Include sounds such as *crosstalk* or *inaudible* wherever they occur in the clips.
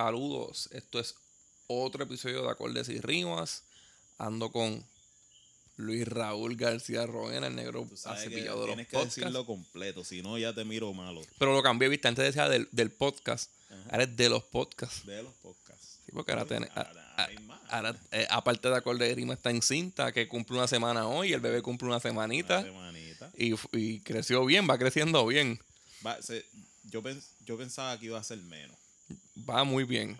Saludos, esto es otro episodio de Acordes y Rimas. Ando con Luis Raúl García Roena, el negro acepillado de los tienes que podcasts. decirlo completo, si no ya te miro malo. Pero lo cambié, viste, antes decía del, del podcast, Ajá. ahora es de los podcasts. De los podcasts. Sí, porque ahora tiene- ahora a- hay más. Ahora, eh, aparte de Acordes y Rimas, está en cinta, que cumple una semana hoy, el bebé cumple una semanita. Una semanita. Y, y creció bien, va creciendo bien. Va, se- yo, pens- yo pensaba que iba a ser menos. Va muy bien.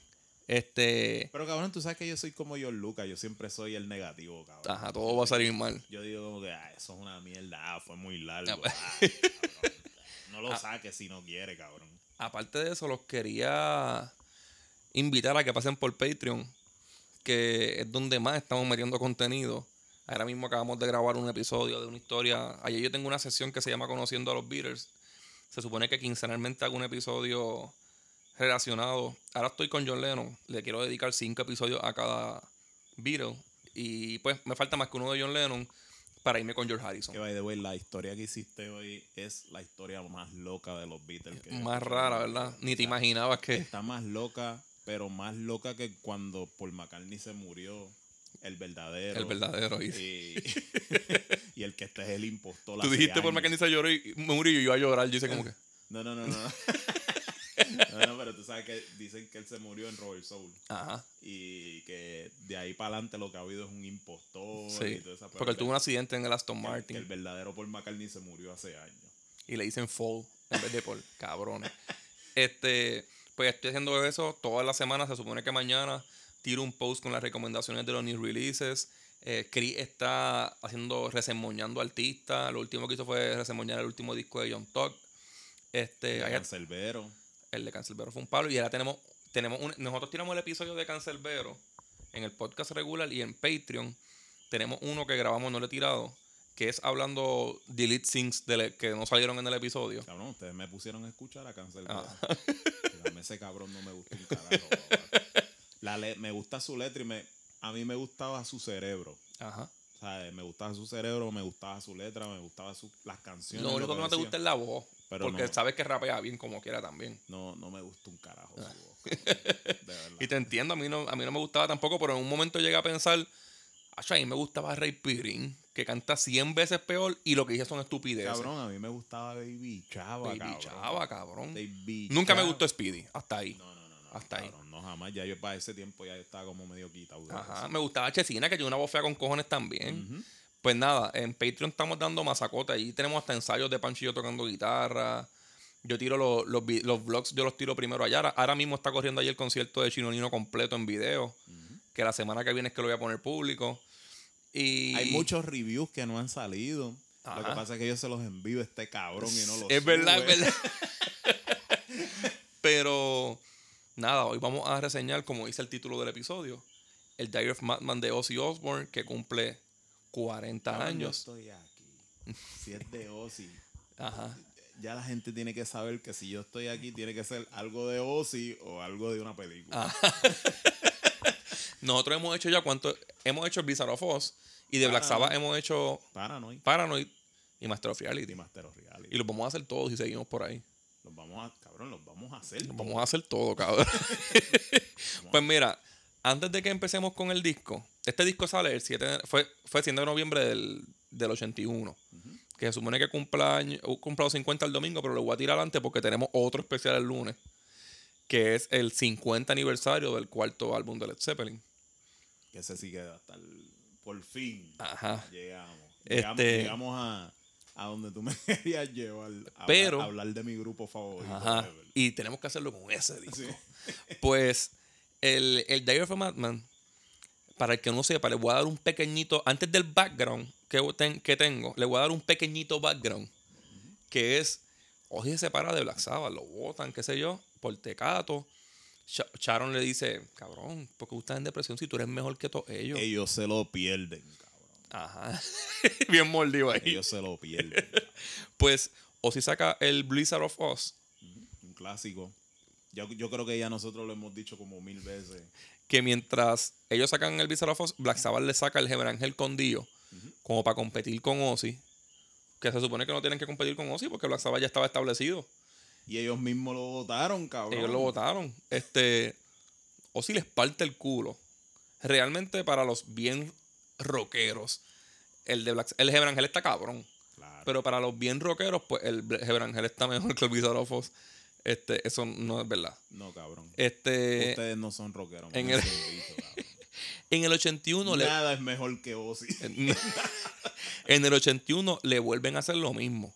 Este. Pero cabrón, tú sabes que yo soy como John Lucas, yo siempre soy el negativo, cabrón. Ajá, todo va a salir mal. Yo digo como que ah, eso es una mierda, ah, fue muy largo. Ah, pues. ah. *laughs* No lo Ah. saques si no quiere, cabrón. Aparte de eso, los quería invitar a que pasen por Patreon, que es donde más estamos metiendo contenido. Ahora mismo acabamos de grabar un episodio de una historia. Ayer yo tengo una sesión que se llama Conociendo a los Beatles. Se supone que quincenalmente hago un episodio relacionado. Ahora estoy con John Lennon. Le quiero dedicar cinco episodios a cada Beatle. Y pues me falta más que uno de John Lennon para irme con George Harrison. Que by the way, la historia que hiciste hoy es la historia más loca de los Beatles. que Más rara, ¿verdad? Ni te O sea, imaginabas que... Está más loca, pero más loca que cuando Paul McCartney se murió. El verdadero. El verdadero. Y, Y, *laughs* el que este es el impostor. Tú dijiste por años. McKenzie se lloró y me murió y yo iba a llorar. Yo hice como que. No, no, no, no. *laughs* no, no, pero tú sabes que dicen que él se murió en Robert Soul. Ajá. Y que de ahí para adelante lo que ha habido es un impostor. Sí. y toda esa Porque él tuvo un accidente en el Aston Martin que el verdadero Paul McCartney se murió hace años. y le dicen Fall en vez de Paul. *laughs* Cabrones. Este. Pues estoy haciendo eso todas las semanas. Se supone que mañana tiro un post con las recomendaciones de los new releases. Eh, Chris está haciendo, resemoñando artistas. Lo último que hizo fue resemoñar el último disco de John Tuck. Este, Cancelbero. El de Cancelbero fue un palo. Y ahora tenemos, tenemos un- nosotros tiramos el episodio de Cancelbero en el podcast regular y en Patreon. Tenemos uno que grabamos, no lo he tirado, que es hablando delete things de le- que no salieron en el episodio. Cabrón, ustedes me pusieron a escuchar a Cancelbero. Ah. Ese cabrón no me gusta un carajo. La le- me gusta su letra y me, a mí me gustaba su cerebro. Ajá. O sea, me gustaba su cerebro, me gustaba su letra, me gustaba su, las canciones. Lo único que no te gusta es la voz. Pero porque no. sabes que rapea bien como quiera también. No, no me gusta un carajo su voz. cabrón. De verdad. *laughs* Y te entiendo, a mí no, a mí no me gustaba tampoco, pero en un momento llegué a pensar, "Acho, a mí me gustaba Ray Pirin, que canta 100 veces peor y lo que dice son estupideces. Cabrón, a mí me gustaba Baby Chava, Baby cabrón. Chava, cabrón. Baby Nunca me gustó Speedy, hasta ahí. No, no, no, no. Hasta ahí. cabrón, No, jamás. Ya yo para ese tiempo ya estaba como medio quitado. Ajá, me gustaba Chesina, que tiene una voz fea con cojones también. Ujú. Pues nada, en Patreon estamos dando masacota. Ahí tenemos hasta ensayos de Panchillo tocando guitarra. Yo tiro los, los, vlogs, yo los tiro primero allá. Ahora, mismo está corriendo ahí el concierto de Chino Nino completo en video. Que la semana que viene es que lo voy a poner público. Y Hay muchos reviews que no han salido. Lo que pasa es que yo se los envío a este cabrón y no los Es verdad, es verdad. *laughs* Pero nada, hoy vamos a reseñar, como dice el título del episodio, el Diary of Madman de Ozzy Osbourne, que cumple 40 Cabrón, yo años. estoy aquí. Si es de Ozzy. *laughs* Ajá. Ya la gente tiene que saber que si yo estoy aquí, tiene que ser algo de Ozzy o algo de una película. Ah. *laughs* Nosotros hemos hecho ya cuánto. Hemos hecho Blizzard of Oz y de Black. Sabbath hemos hecho Paranoid Paranoid y Master of y Reality. Master of Reality. Y los vamos a hacer todos y seguimos por ahí. Los vamos a, cabrón, los vamos a hacer. Los vamos a hacer todo, cabrón. *laughs* pues mira, antes de que empecemos con el disco, este disco sale el 7, de- fue, fue el 7 de noviembre del, del 81. Ujú. Que se supone que cumpla, cumpla los 50 el domingo, pero lo voy a tirar antes porque tenemos otro especial el lunes. Que es el 50 aniversario del cuarto álbum de Led Zeppelin. Que ese sí queda hasta el, por fin. Ajá. Llegamos. Este- Llegamos, a, a donde tú *laughs* me querías llevar. A Pero- hablar, hablar de mi grupo favorito. Ajá. Y tenemos que hacerlo con ese disco. Sí. Pues el, el Diary of a Madman, para el que no sepa, le voy a dar un pequeñito, antes del background que, ten- que tengo, le voy a dar un pequeñito background, que es, Ozzy se separa de Black Sabbath, lo votan, qué sé yo, por tecato. Sh- Sharon le dice, cabrón, ¿por qué tú estás en depresión si tú eres mejor que todos ellos? Ellos se lo pierden, cabrón. Ajá. *laughs* Bien mordido ahí. Ellos se lo pierden. *laughs* Pues Ozzy saca el Blizzard of Oz. Un clásico. Yo, yo creo que ya nosotros lo hemos dicho como mil veces. que mientras ellos sacan el Blizzard of Oz, Black Sabbath le saca el Gemer Ángel con Dio como para competir con Ozzy. Que se supone que no tienen que competir con Ozzy porque Black Sabbath ya estaba establecido. Y ellos mismos lo votaron, cabrón. Ellos lo votaron. Este, Ozzy les parte el culo. Realmente para los bien rockeros, el de Black, el Angel está cabrón. Claro. Pero para los bien rockeros, pues el Heaven Angel está mejor que el Wizard of Oz. Este, eso no es verdad. no, cabrón. Este, Ustedes no son rockeros. en el- *laughs* en el 81 le, Nada es mejor que Ozzy. en *laughs* el 81 le vuelven a hacer lo mismo.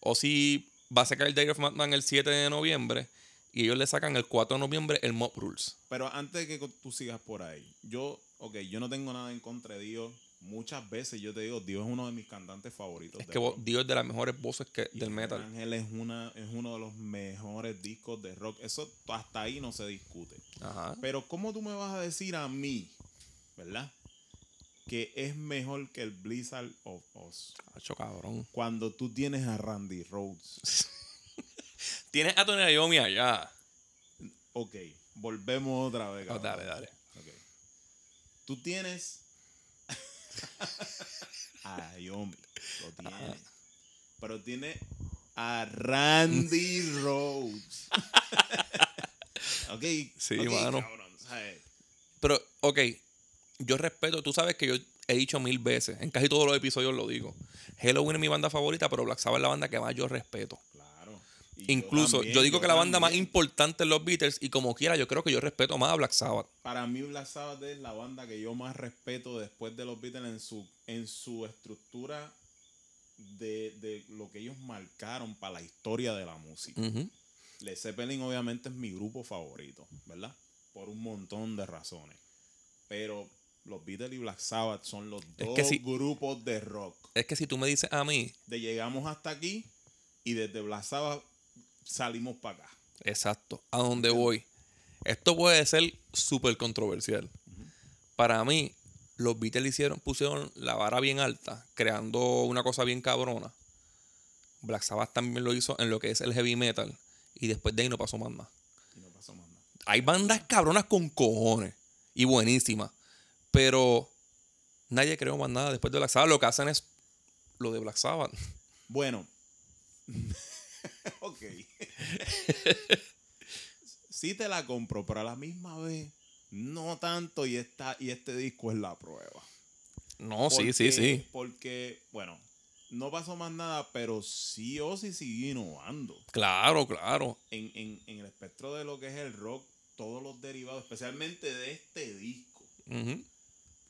Ozzy va a sacar el Day of Madman el 7 de noviembre y ellos le sacan el 4 de noviembre el Mob Rules. Pero antes de que tú sigas por ahí, yo, ok, yo no tengo nada en contra de Dios. Muchas veces yo te digo, Dios es uno de mis cantantes favoritos. Es que rock. Dios es de las mejores voces que, Y del metal. Ángel es, una, es uno de los mejores discos de rock. Eso hasta ahí no se discute. Ajá. Pero ¿cómo tú me vas a decir a mí, verdad? Que es mejor que el Blizzard of Oz. Hacho, cabrón. Cuando tú tienes a Randy Rhodes. *laughs* Tienes a Tony Iommi allá. Ok, volvemos otra vez. Oh, dale, dale. Ok. Tú tienes a Yomi, lo tienes. Pero tiene a Randy Rhodes. *laughs* ok. Sí, mano. cabrón, ¿sabes? Pero, ok, yo respeto, tú sabes que yo he dicho mil veces, en casi todos los episodios lo digo. Halloween es mi banda favorita, pero Black Sabbath es la banda que más yo respeto. Y Incluso, yo, también, digo que la banda más importante es los Beatles y como quiera, yo creo que yo respeto más a Black Sabbath. Para mí Black Sabbath es la banda que yo más respeto después de los Beatles en su, en su estructura de, de lo que ellos marcaron para la historia de la música. Ujú. Led Zeppelin obviamente es mi grupo favorito, ¿verdad? Por un montón de razones. Pero los Beatles y Black Sabbath son los Es dos si- grupos de rock. Es que si tú me dices a mí, De llegamos hasta aquí y desde Black Sabbath salimos para acá. exacto, a dónde voy. Esto puede ser súper controversial. Para mí, los Beatles hicieron, pusieron la vara bien alta, creando una cosa bien cabrona. Black Sabbath también lo hizo en lo que es el heavy metal. Y después de ahí no pasó más nada. No pasó más nada. Hay bandas cabronas con cojones y buenísimas. Pero nadie creó más nada después de Black Sabbath. Lo que hacen es lo de Black Sabbath. Bueno. *laughs* *laughs* ok. sí te la compro, pero a la misma vez no tanto y, esta, y este disco es la prueba. No, sí, sí, sí. Porque, bueno, no pasó más nada, pero sí o sí sigue innovando. Claro, claro. En, en, en el espectro de lo que es el rock, todos los derivados, especialmente de este disco.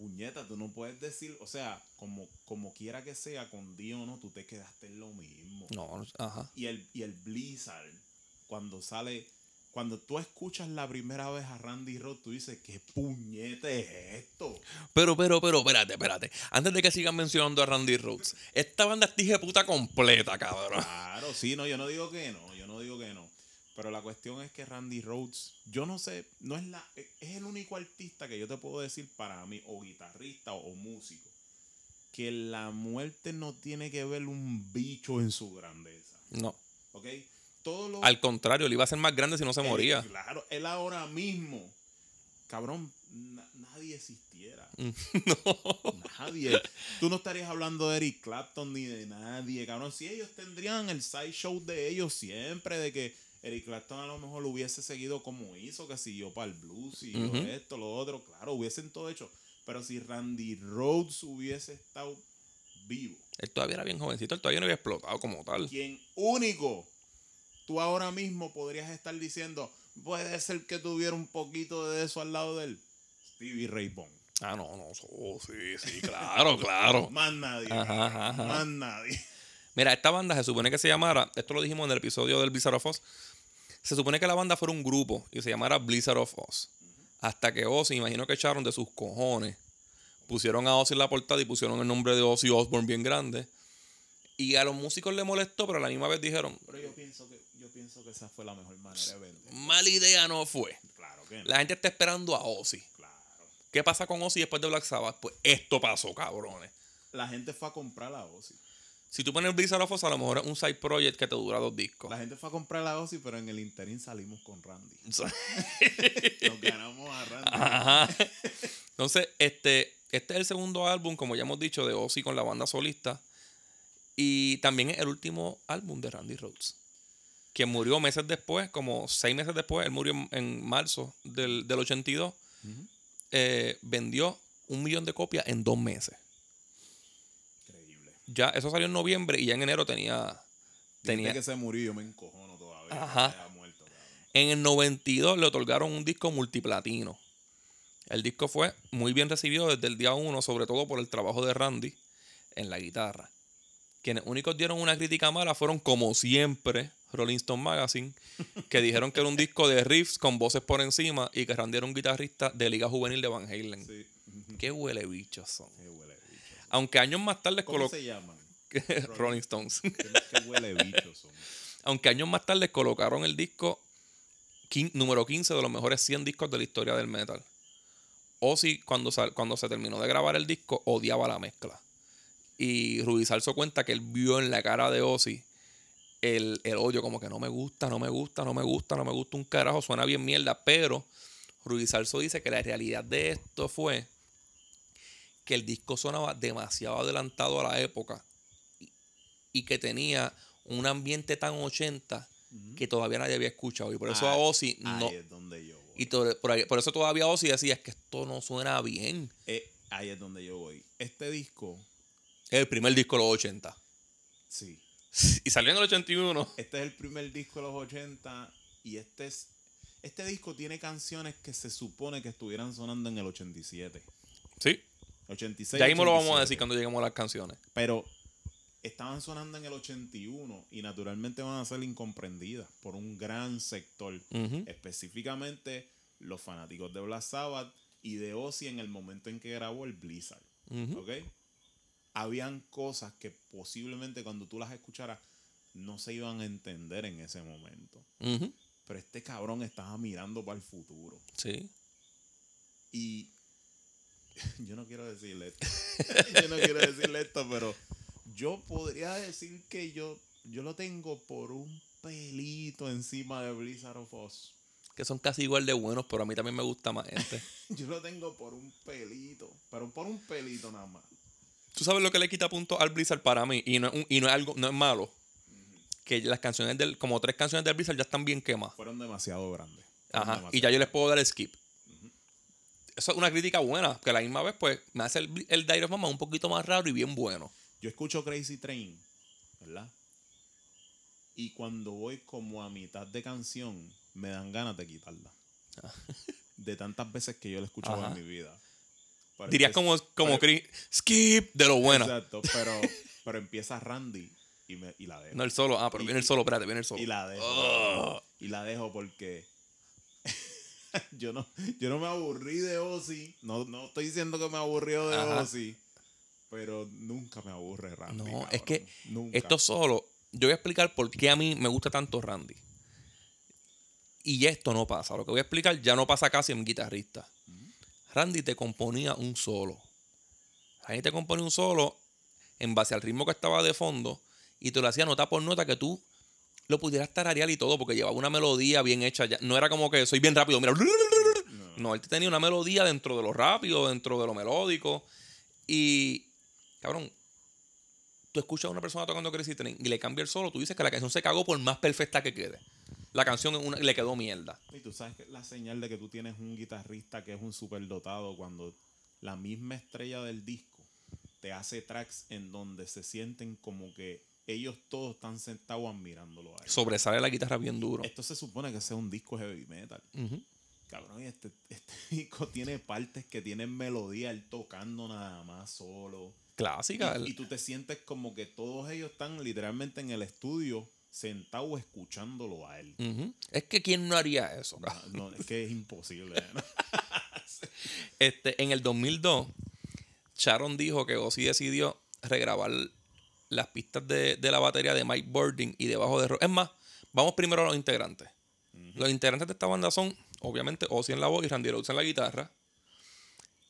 Puñeta, tú no puedes decir, o sea, como, como quiera que sea, con Dio no, tú te quedaste en lo mismo. No, ajá. Y el, y el Blizzard, cuando sale, cuando tú escuchas la primera vez a Randy Rhodes, tú dices, ¿qué puñete es esto? Pero, pero, pero, espérate, espérate. Antes de que sigan mencionando a Randy Rhodes, esta banda es tije puta completa, cabrón. Claro, sí, no, yo no digo que no, yo no digo que no. Pero la cuestión es que Randy Rhodes, yo no sé, no es la, es el único artista que yo te puedo decir para mí, o guitarrista o, o músico, que la muerte no tiene que ver un bicho en su grandeza. No. ¿Ok? Todo lo Al contrario, le iba a ser más grande si no se Él- moría. claro, él ahora mismo, cabrón, na- nadie existiera. *laughs* no. Nadie. Tú no estarías hablando de Eric Clapton ni de nadie, cabrón. Si ellos tendrían el side show de ellos siempre, de que Eric Clapton a lo mejor lo hubiese seguido como hizo, que siguió para el blues y Ujú. esto, lo otro, claro, hubiesen todo hecho. Pero si Randy Rhodes hubiese estado vivo, Él todavía era bien jovencito, él todavía no había explotado como tal. quien único tú ahora mismo podrías estar diciendo, puede ser que tuviera un poquito de eso al lado de él. Stevie Ray Vaughan. Ah, no, no, oh, sí, sí, claro, *laughs* claro. Más nadie. Ajá, ajá, ajá. Más nadie. Mira, esta banda se supone que se llamara, esto lo dijimos en el episodio del Blizzard of Oz, se supone que la banda fuera un grupo y se llamara Blizzard of Oz. Hasta que Ozzy, imagino que echaron de sus cojones, pusieron a Ozzy en la portada y pusieron el nombre de Ozzy Osbourne bien grande. Y a los músicos les molestó, pero a la misma vez dijeron, Pero yo pienso que, yo pienso que esa fue la mejor manera de vender. mala idea no fue. Claro que no. La gente está esperando a Ozzy. Claro. ¿Qué pasa con Ozzy después de Black Sabbath? Pues esto pasó, cabrones. La gente fue a comprar la Ozzy. Si tú pones Blizzard of Oz, a lo mejor es un side project que te dura dos discos. La gente fue a comprar la Ozzy, pero en el interín salimos con Randy. *laughs* *laughs* Nos ganamos a Randy. Ajá. Entonces, este, este es el segundo álbum, como ya hemos dicho, de Ozzy con la banda solista. Y también es el último álbum de Randy Rhodes. que murió meses después, como seis meses después, él murió en, en marzo del, del 82, Ujú. eh, vendió un millón de copias en dos meses. Ya, eso salió en noviembre y ya en enero tenía... Tenía que se murió, yo me encojono todavía. Ajá. muerto. En el 92 le otorgaron un disco multiplatino. El disco fue muy bien recibido desde el día uno, sobre todo por el trabajo de Randy en la guitarra. Quienes únicos dieron una crítica mala fueron, como siempre, Rolling Stone Magazine, que dijeron que era un disco de riffs con voces por encima y que Randy era un guitarrista de Liga Juvenil de Van Halen. Sí. Qué huele bichos son. Qué huele. Aunque años más tarde ¿Cómo se llaman? *laughs* Rolling Stones. ¿Qué, qué huele bichos son? *laughs* Aunque años más tarde colocaron el disco número 15 de los mejores 100 discos de la historia del metal. Ozzy, cuando, cuando se terminó de grabar el disco, odiaba la mezcla. Y Rudy Salso cuenta que él vio en la cara de Ozzy el, el odio, como que no me gusta, no me gusta, no me gusta, no me gusta un carajo, suena bien mierda. Pero Rudy Salso dice que la realidad de esto fue que el disco sonaba demasiado adelantado a la época y, y que tenía un ambiente tan 80 que todavía nadie había escuchado. Y por eso a Ah, Ozzy no. Ahí es donde yo voy. Y to- por, ahí- por eso todavía Ozzy decía, es que esto no suena bien. Eh, ahí es donde yo voy. Este disco, Es el primer disco de los 80. sí. *laughs* Y salió en el 81. Este es el primer disco de los 80 y este es este disco tiene canciones que se supone que estuvieran sonando en el 87. Sí. 86. Ya mismo lo vamos a 87. decir cuando lleguemos a las canciones. Pero estaban sonando en el 81 y naturalmente van a ser incomprendidas por un gran sector. Específicamente los fanáticos de Black Sabbath y de Ozzy en el momento en que grabó el Blizzard. Ujú. ¿Ok? Habían cosas que posiblemente cuando tú las escucharas no se iban a entender en ese momento. Pero este cabrón estaba mirando para el futuro. Sí. Y *laughs* yo no quiero decirle esto. *laughs* yo no quiero decirle esto, pero yo podría decir que yo, yo lo tengo por un pelito encima de Blizzard of Oz. Que son casi igual de buenos, pero a mí también me gusta más este. *laughs* Yo lo tengo por un pelito. Pero por un pelito nada más. Tú sabes lo que le quita punto al Blizzard para mí. Y no es, un- y no es algo, no es malo. Que las canciones del, como tres canciones del Blizzard ya están bien quemadas. Fueron demasiado grandes. Fueron Ajá. Y ya yo les puedo dar el skip. Eso es una crítica buena. Que a la misma vez, pues, me hace el, el Diary of Mama un poquito más raro y bien bueno. Yo escucho Crazy Train, ¿verdad? Y cuando voy como a mitad de canción, me dan ganas de quitarla. De tantas veces que yo la he escuchado en mi vida. Pero Dirías empieza- como, como pero- skip de lo bueno. Exacto, pero, pero empieza Randy y, me, y la dejo. No el solo. Ah, pero Y- viene el solo, espérate, viene el solo. y la dejo. Oh. Y la dejo porque *laughs* yo no, yo no me aburrí de Ozzy. No, no estoy diciendo que me aburrió de Ajá. Ozzy. Pero nunca me aburre Randy. No, cabrón. es que Nunca. Esto solo, yo voy a explicar por qué a mí me gusta tanto Randy. Y esto no pasa. Lo que voy a explicar ya no pasa casi en guitarrista. Randy te componía un solo. Randy te componía un solo en base al ritmo que estaba de fondo y te lo hacía nota por nota que tú lo pudieras tararear y todo porque llevaba una melodía bien hecha. Ya. No era como que soy bien rápido, mira. No, él tenía una melodía dentro de lo rápido, dentro de lo melódico. Y, cabrón, tú escuchas a una persona tocando Crazy Train y le cambia el solo, tú dices que la canción se cagó por más perfecta que quede. La canción una- le quedó mierda. Y tú sabes que la señal de que tú tienes un guitarrista que es un superdotado cuando la misma estrella del disco te hace tracks en donde se sienten como que ellos todos están sentados admirándolo a él. Sobresale la guitarra bien duro. Esto se supone que sea un disco heavy metal. Ujú. Cabrón, y este, este *laughs* disco tiene partes que tienen melodía, él tocando nada más solo. Clásica. Y, tú te sientes como que todos ellos están literalmente en el estudio sentados escuchándolo a él. Es que ¿quién no haría eso? No, es que es imposible. ¿no? *laughs* Este, en el 2002, Sharon dijo que Ozzy decidió regrabar las pistas de, de la batería de Mike Bording y debajo de... Ro- Es más, vamos primero a los integrantes. Los integrantes de esta banda son, obviamente, Ozzy en la voz y Randy Rhoads en la guitarra.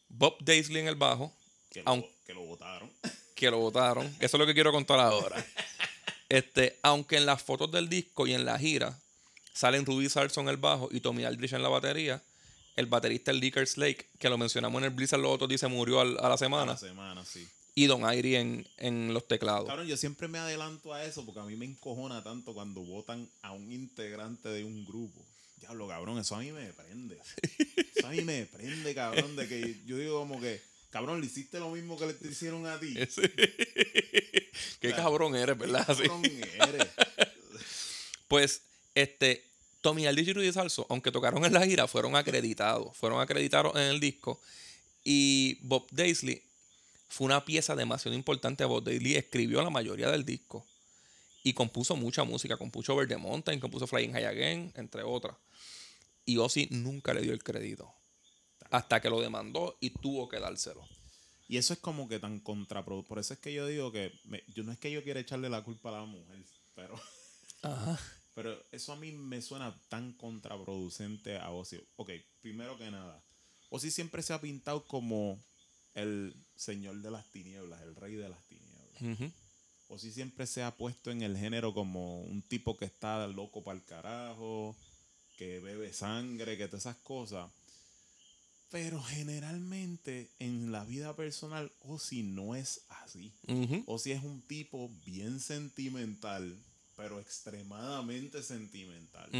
Bob Daisley en el bajo, Que, lo, que lo votaron. que lo votaron. Eso es lo que quiero contar ahora. *laughs* Este, aunque en las fotos del disco y en la gira salen Ruby Sarson en el bajo y Tommy Aldrich en la batería, el baterista el Lickers Lake, que lo mencionamos en el Blizzard los otros días, se murió al- a la A semana. la semana, sí. Y Don Irie en, en los teclados. Cabrón, yo siempre me adelanto a eso porque a mí me encojona tanto cuando votan a un integrante de un grupo. Diablo, cabrón, eso a mí me prende. Eso a mí me prende, cabrón, de que yo digo como que, cabrón, le hiciste lo mismo que le te hicieron a ti. *laughs* Sí. Qué cabrón eres, ¿verdad? Sí. Cabrón eres. Pues, este, Tommy Aldrich y Salso, aunque tocaron en la gira, fueron acreditados. Fueron acreditados en el disco. Y Bob Daisley fue una pieza demasiado importante. Bob Daisley escribió la mayoría del disco. Y compuso mucha música. Compuso Over the Mountain, compuso Flying High Again, entre otras. Y Ozzy nunca le dio el crédito. Hasta que lo demandó y tuvo que dárselo. Y eso es como que tan contraproducente. Por eso es que yo digo que, me- yo no es que yo quiera echarle la culpa a la mujer, pero, *laughs* Ajá. pero eso a mí me suena tan contraproducente a Ozzy. Ok, primero que nada, Ozzy siempre se ha pintado como el señor de las tinieblas, el rey de las tinieblas. Ozzy siempre se ha puesto en el género como un tipo que está loco para el carajo, que bebe sangre, que todas esas cosas. Pero generalmente en la vida personal Ozzy no es así. Ujú. Ozzy es un tipo bien sentimental, pero extremadamente sentimental,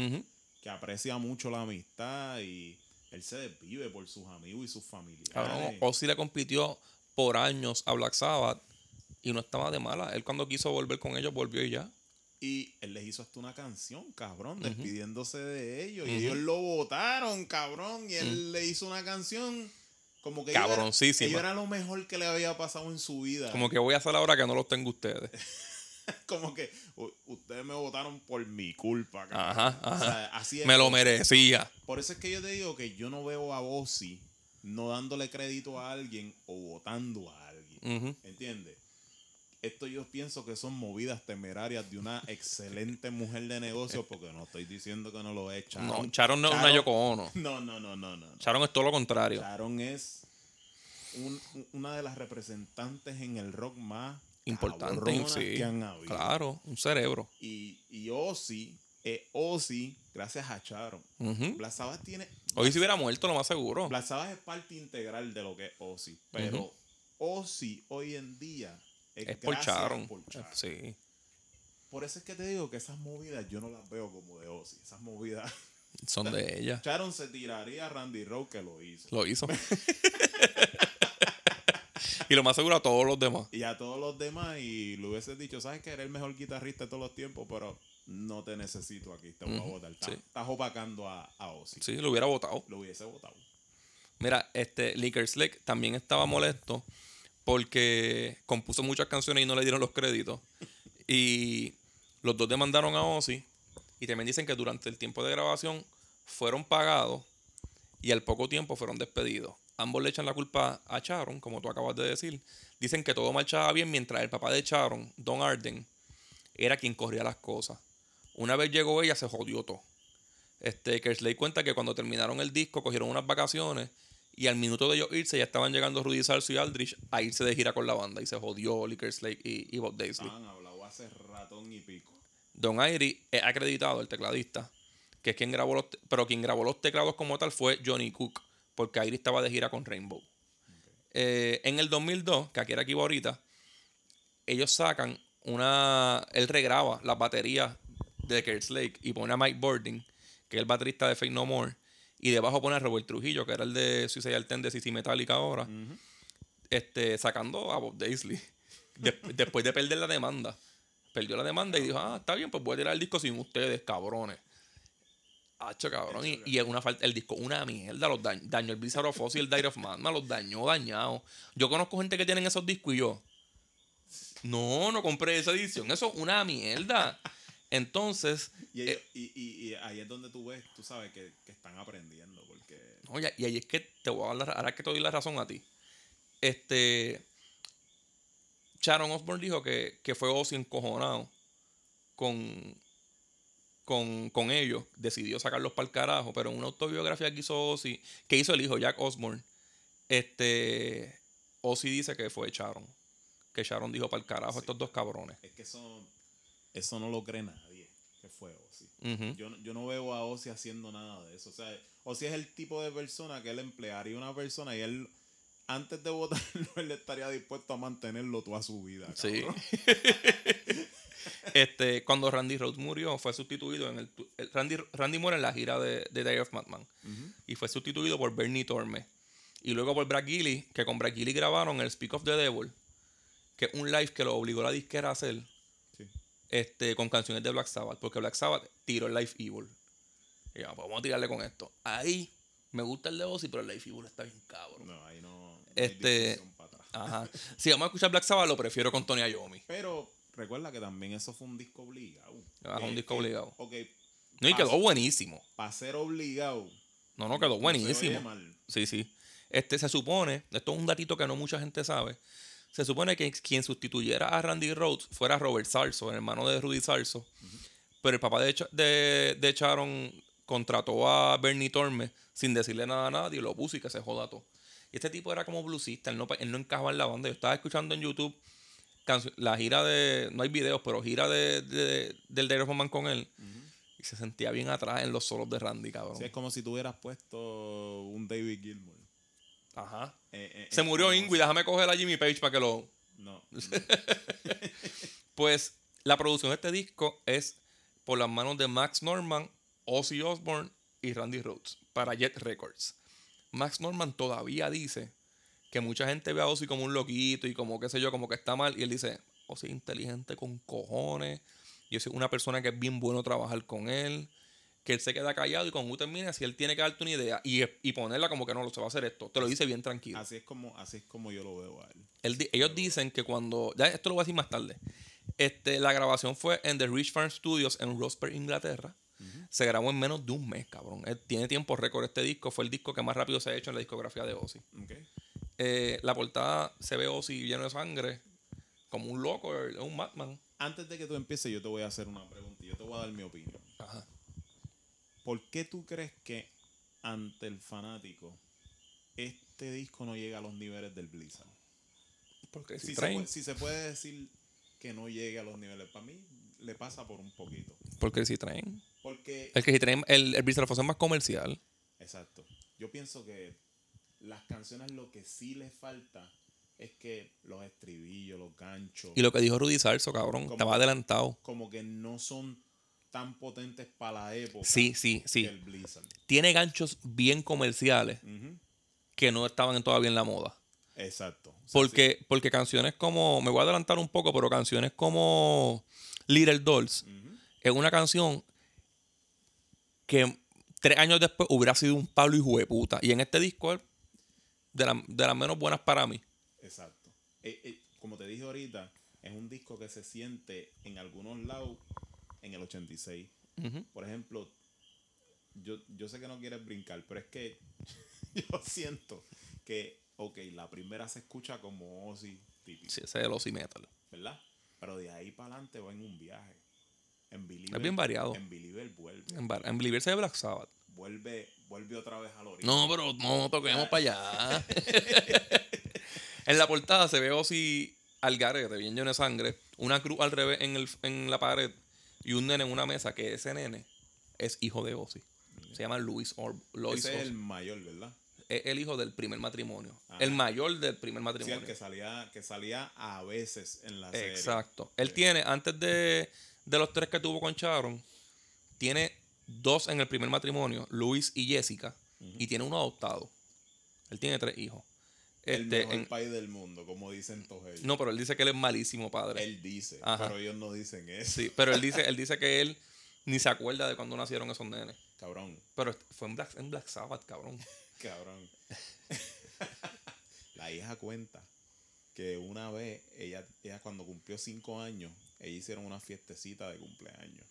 que aprecia mucho la amistad y él se desvive por sus amigos y sus familiares. Cabrón, Ozzy le compitió por años a Black Sabbath y no estaba de mala. Él cuando quiso volver con ellos volvió y ya. Y él les hizo hasta una canción, cabrón, despidiéndose de ellos. Y ellos lo votaron, cabrón. Y él le hizo una canción como que era- Cabroncísima. ellos era lo mejor que le había pasado en su vida. Como que voy a hacer ahora que no los tengo ustedes. *laughs* *laughs* Como que "U- ustedes me votaron por mi culpa. Ajá, O sea, así es. Me lo merecía. Por eso es que yo te digo que yo no veo a Ozzy no dándole crédito a alguien o votando a alguien. Ujú. ¿Entiendes? Esto yo pienso que son movidas temerarias de una excelente mujer de negocio, porque no estoy diciendo que no lo es. Sharon, No, Sharon no es una Yoko Ono. *laughs* No, no, no, no, no. Sharon es todo lo contrario. Sharon es un- un- una de las representantes en el rock más Importante, cabronas sí. que han habido. Claro, un cerebro. Y, y Ozzy, eh, Ozzy, gracias a. Black Sabbath tiene. Hoy se hubiera muerto, lo más seguro. Sabbath es parte integral de lo que es Ozzy. Pero Ozzy hoy en día es, Es por Sharon. por Sharon. Sí. Por eso es que te digo que esas movidas yo no las veo como de Ozzy. Esas movidas. Son de *laughs* ella. Sharon se tiraría a Randy Rowe que lo hizo. Lo hizo. *laughs* y lo más seguro a todos los demás. Y a todos los demás, y le hubiese dicho, ¿sabes que Eres el mejor guitarrista de todos los tiempos, pero no te necesito aquí, te voy a votar. Estás sí. estás opacando a, a Ozzy. Sí, lo hubiera votado. Lo hubiese votado. Mira, este Licker Slick también estaba molesto porque compuso muchas canciones y no le dieron los créditos. Y los dos demandaron a Ozzy y también dicen que durante el tiempo de grabación fueron pagados y al poco tiempo fueron despedidos. Ambos le echan la culpa a Sharon, como tú acabas de decir. Dicen que todo marchaba bien mientras el papá de Sharon, Don Arden, era quien corría las cosas. Una vez llegó ella, se jodió todo. Este, Kersley cuenta que cuando terminaron el disco, cogieron unas vacaciones y al minuto de ellos irse, ya estaban llegando Rudy Salso y Aldrich a irse de gira con la banda y se jodió Licker Slake y, y Bob Daisley. Han hablado hace ratón y pico. Don Irie es acreditado, el tecladista, que es quien grabó los, pero quien grabó los teclados como tal fue Johnny Cook, porque Irie estaba de gira con Rainbow. Eh, en el 2002, que aquí era aquí ahorita, ellos sacan una, él regraba las baterías de Kerslake y pone a Mike Bording, que es el baterista de Fake No More, y debajo pone a Robert Trujillo, que era el de Suicide Ten de CC Metallica ahora, este, sacando a Bob Daisley. De- *laughs* después de perder la demanda. Perdió la demanda y dijo, ah, está bien, pues voy a tirar el disco sin ustedes, cabrones. Hacho, cabrón. Y, y es una falta, el disco, una mierda. Los daño, dañó el of Oz y el Dire of Magma, los dañó, dañados. Yo conozco gente que tienen esos discos y yo. No, no compré esa edición. Eso es una mierda. Entonces, Y, eh, y, y- y ahí es donde tú ves, tú sabes que, que están aprendiendo. Porque Oye, y ahí es que te voy a dar la, ra- ahora que te doy la razón a ti. Este. Sharon Osbourne dijo que, que fue Ozzy encojonado con, con, con ellos. Decidió sacarlos para el carajo. Pero en una autobiografía que hizo Ozzy, que hizo el hijo Jack Osbourne, este. Ozzy dice que fue Sharon. Que Sharon dijo para el carajo Sí. estos dos cabrones. es que eso, eso no lo cree nadie, que fue Ozzy. Yo, no- yo no veo a Ozzy haciendo nada de eso. O sea, Ozzy es el tipo de persona que él emplearía una persona y él antes de votarlo, *laughs* él estaría dispuesto a mantenerlo toda su vida. Sí. *laughs* este, cuando Randy Rhodes murió, fue sustituido en el. el- Randy, Randy muere en la gira de, de Day of Madman. Ujú. Y fue sustituido por Bernie Torme. Y luego por Brad Gilly, que con Brad Gilly grabaron el Speak of the Devil, que es un live que lo obligó la disquera a hacer Sí. este, con canciones de Black Sabbath, porque Black Sabbath tiró el Life Evil. Y yo, pues vamos a tirarle con esto. Ahí me gusta el de Ozzy, pero el Life Evil está bien cabrón. No, ahí no. no Este-. Ajá. Si vamos a escuchar Black Sabbath, lo prefiero con Tony Iommi. Pero recuerda que también eso fue un disco obligado. Que- un disco que- obligado. Ok, No, y quedó buenísimo. para ser obligado. No, no, quedó buenísimo. Sí, sí. Este se supone, esto es un datito que no mucha gente sabe. Se supone que quien sustituyera a Randy Rhodes fuera Robert Sarso, el hermano de Rudy Sarso. Pero el papá de, de, de Sharon contrató a Bernie Torme sin decirle nada a nadie, lo puso y que se joda todo. Y este tipo era como bluesista, él no, él no encajaba en la banda. Yo estaba escuchando en YouTube la gira de, no hay videos, pero gira de, de- del of Man con él. Y se sentía bien atrás en los solos de Randy, cabrón. Sí, es como si tú hubieras puesto un David Gilmour. Ajá. Eh, eh, Se murió como- Ingrid, déjame coger a Jimmy Page para que lo... No. no. *laughs* Pues la producción de este disco es por las manos de Max Norman, Ozzy Osbourne y Randy Rhodes para Jet Records. Max Norman todavía dice que mucha gente ve a Ozzy como un loquito y como qué sé yo, como que está mal. Y él dice, Ozzy es inteligente con cojones. Yo soy una persona que es bien bueno trabajar con él. Que él se queda callado y cuando tú termines, si él tiene que darte una idea y, y ponerla como que no, lo se va a hacer esto, te lo dice bien tranquilo. Así es como, así es como yo lo veo a él. Ellos dicen que cuando. Ya esto lo voy a decir más tarde. Este, la grabación fue en The Rich Farm Studios en Rosper, Inglaterra. Se grabó en menos de un mes, cabrón. Él tiene tiempo récord este disco. Fue el disco que más rápido se ha hecho en la discografía de Ozzy. Eh, la portada se ve Ozzy lleno de sangre, como un loco, un madman. Antes de que tú empieces, yo te voy a hacer una pregunta y yo te voy a dar mi opinión. Ajá. ¿Por qué tú crees que ante el fanático este disco no llega a los niveles del Blizzard? Porque Si si se, puede, si se puede decir que no llegue a los niveles, para mí le pasa por un poquito. porque si traen. Porque, El que si traen, el, el Blizzard es más comercial. exacto, yo pienso que las canciones lo que sí les falta es que los estribillos, los ganchos, Y lo que dijo Rudy Sarso, cabrón, Como- estaba adelantado. como que no son tan potentes para la época Sí, sí, sí. Blizzard. Tiene ganchos bien comerciales que no estaban todavía en la moda. Exacto. O sea, Porque, porque canciones como, me voy a adelantar un poco, pero canciones como Little Dolls es una canción que tres años después hubiera sido un palo hijo de puta. Y en este disco de, la- de las menos buenas para mí. Exacto. Eh, eh, como te dije ahorita, es un disco que se siente en algunos lados en el 86. Ujú. Por ejemplo, yo, yo sé que no quieres brincar, pero es que *laughs* yo siento que, ok, la primera se escucha como Ozzy típico, Sí, ese es el Ozzy Metal. ¿verdad? Pero de ahí para adelante va en un viaje. En Believer, Es bien variado. En Believer vuelve. En, en Believer se ve Black Sabbath. Vuelve, vuelve otra vez al origen. No, pero no toquemos para allá. *laughs* en la portada se ve Ozzy al garete, bien lleno de sangre. Una cruz al revés en, el, en la pared. Y un nene en una mesa, que ese nene es hijo de Ozzy. Se llama Luis Or Lois Ese es el mayor, ¿verdad? Es el hijo del primer matrimonio. Ajá. El mayor del primer Sí, matrimonio. el que salía, que salía a veces en la serie. Exacto. Él Sí. tiene, antes de, de los tres que tuvo con Sharon, tiene dos en el primer matrimonio, Luis y Jessica, y tiene uno adoptado. Él tiene tres hijos. El Este, mejor en- país del mundo, como dicen todos ellos. no, pero él dice que él es malísimo padre. Él dice, Ajá. pero ellos no dicen eso. Sí, pero él dice, él dice que él ni se acuerda de cuando nacieron esos nenes. Cabrón, Pero fue en Black, en Black Sabbath, cabrón. *laughs* cabrón. *laughs* la hija cuenta que una vez, ella, ella cuando cumplió cinco años, ella hicieron una fiestecita de cumpleaños.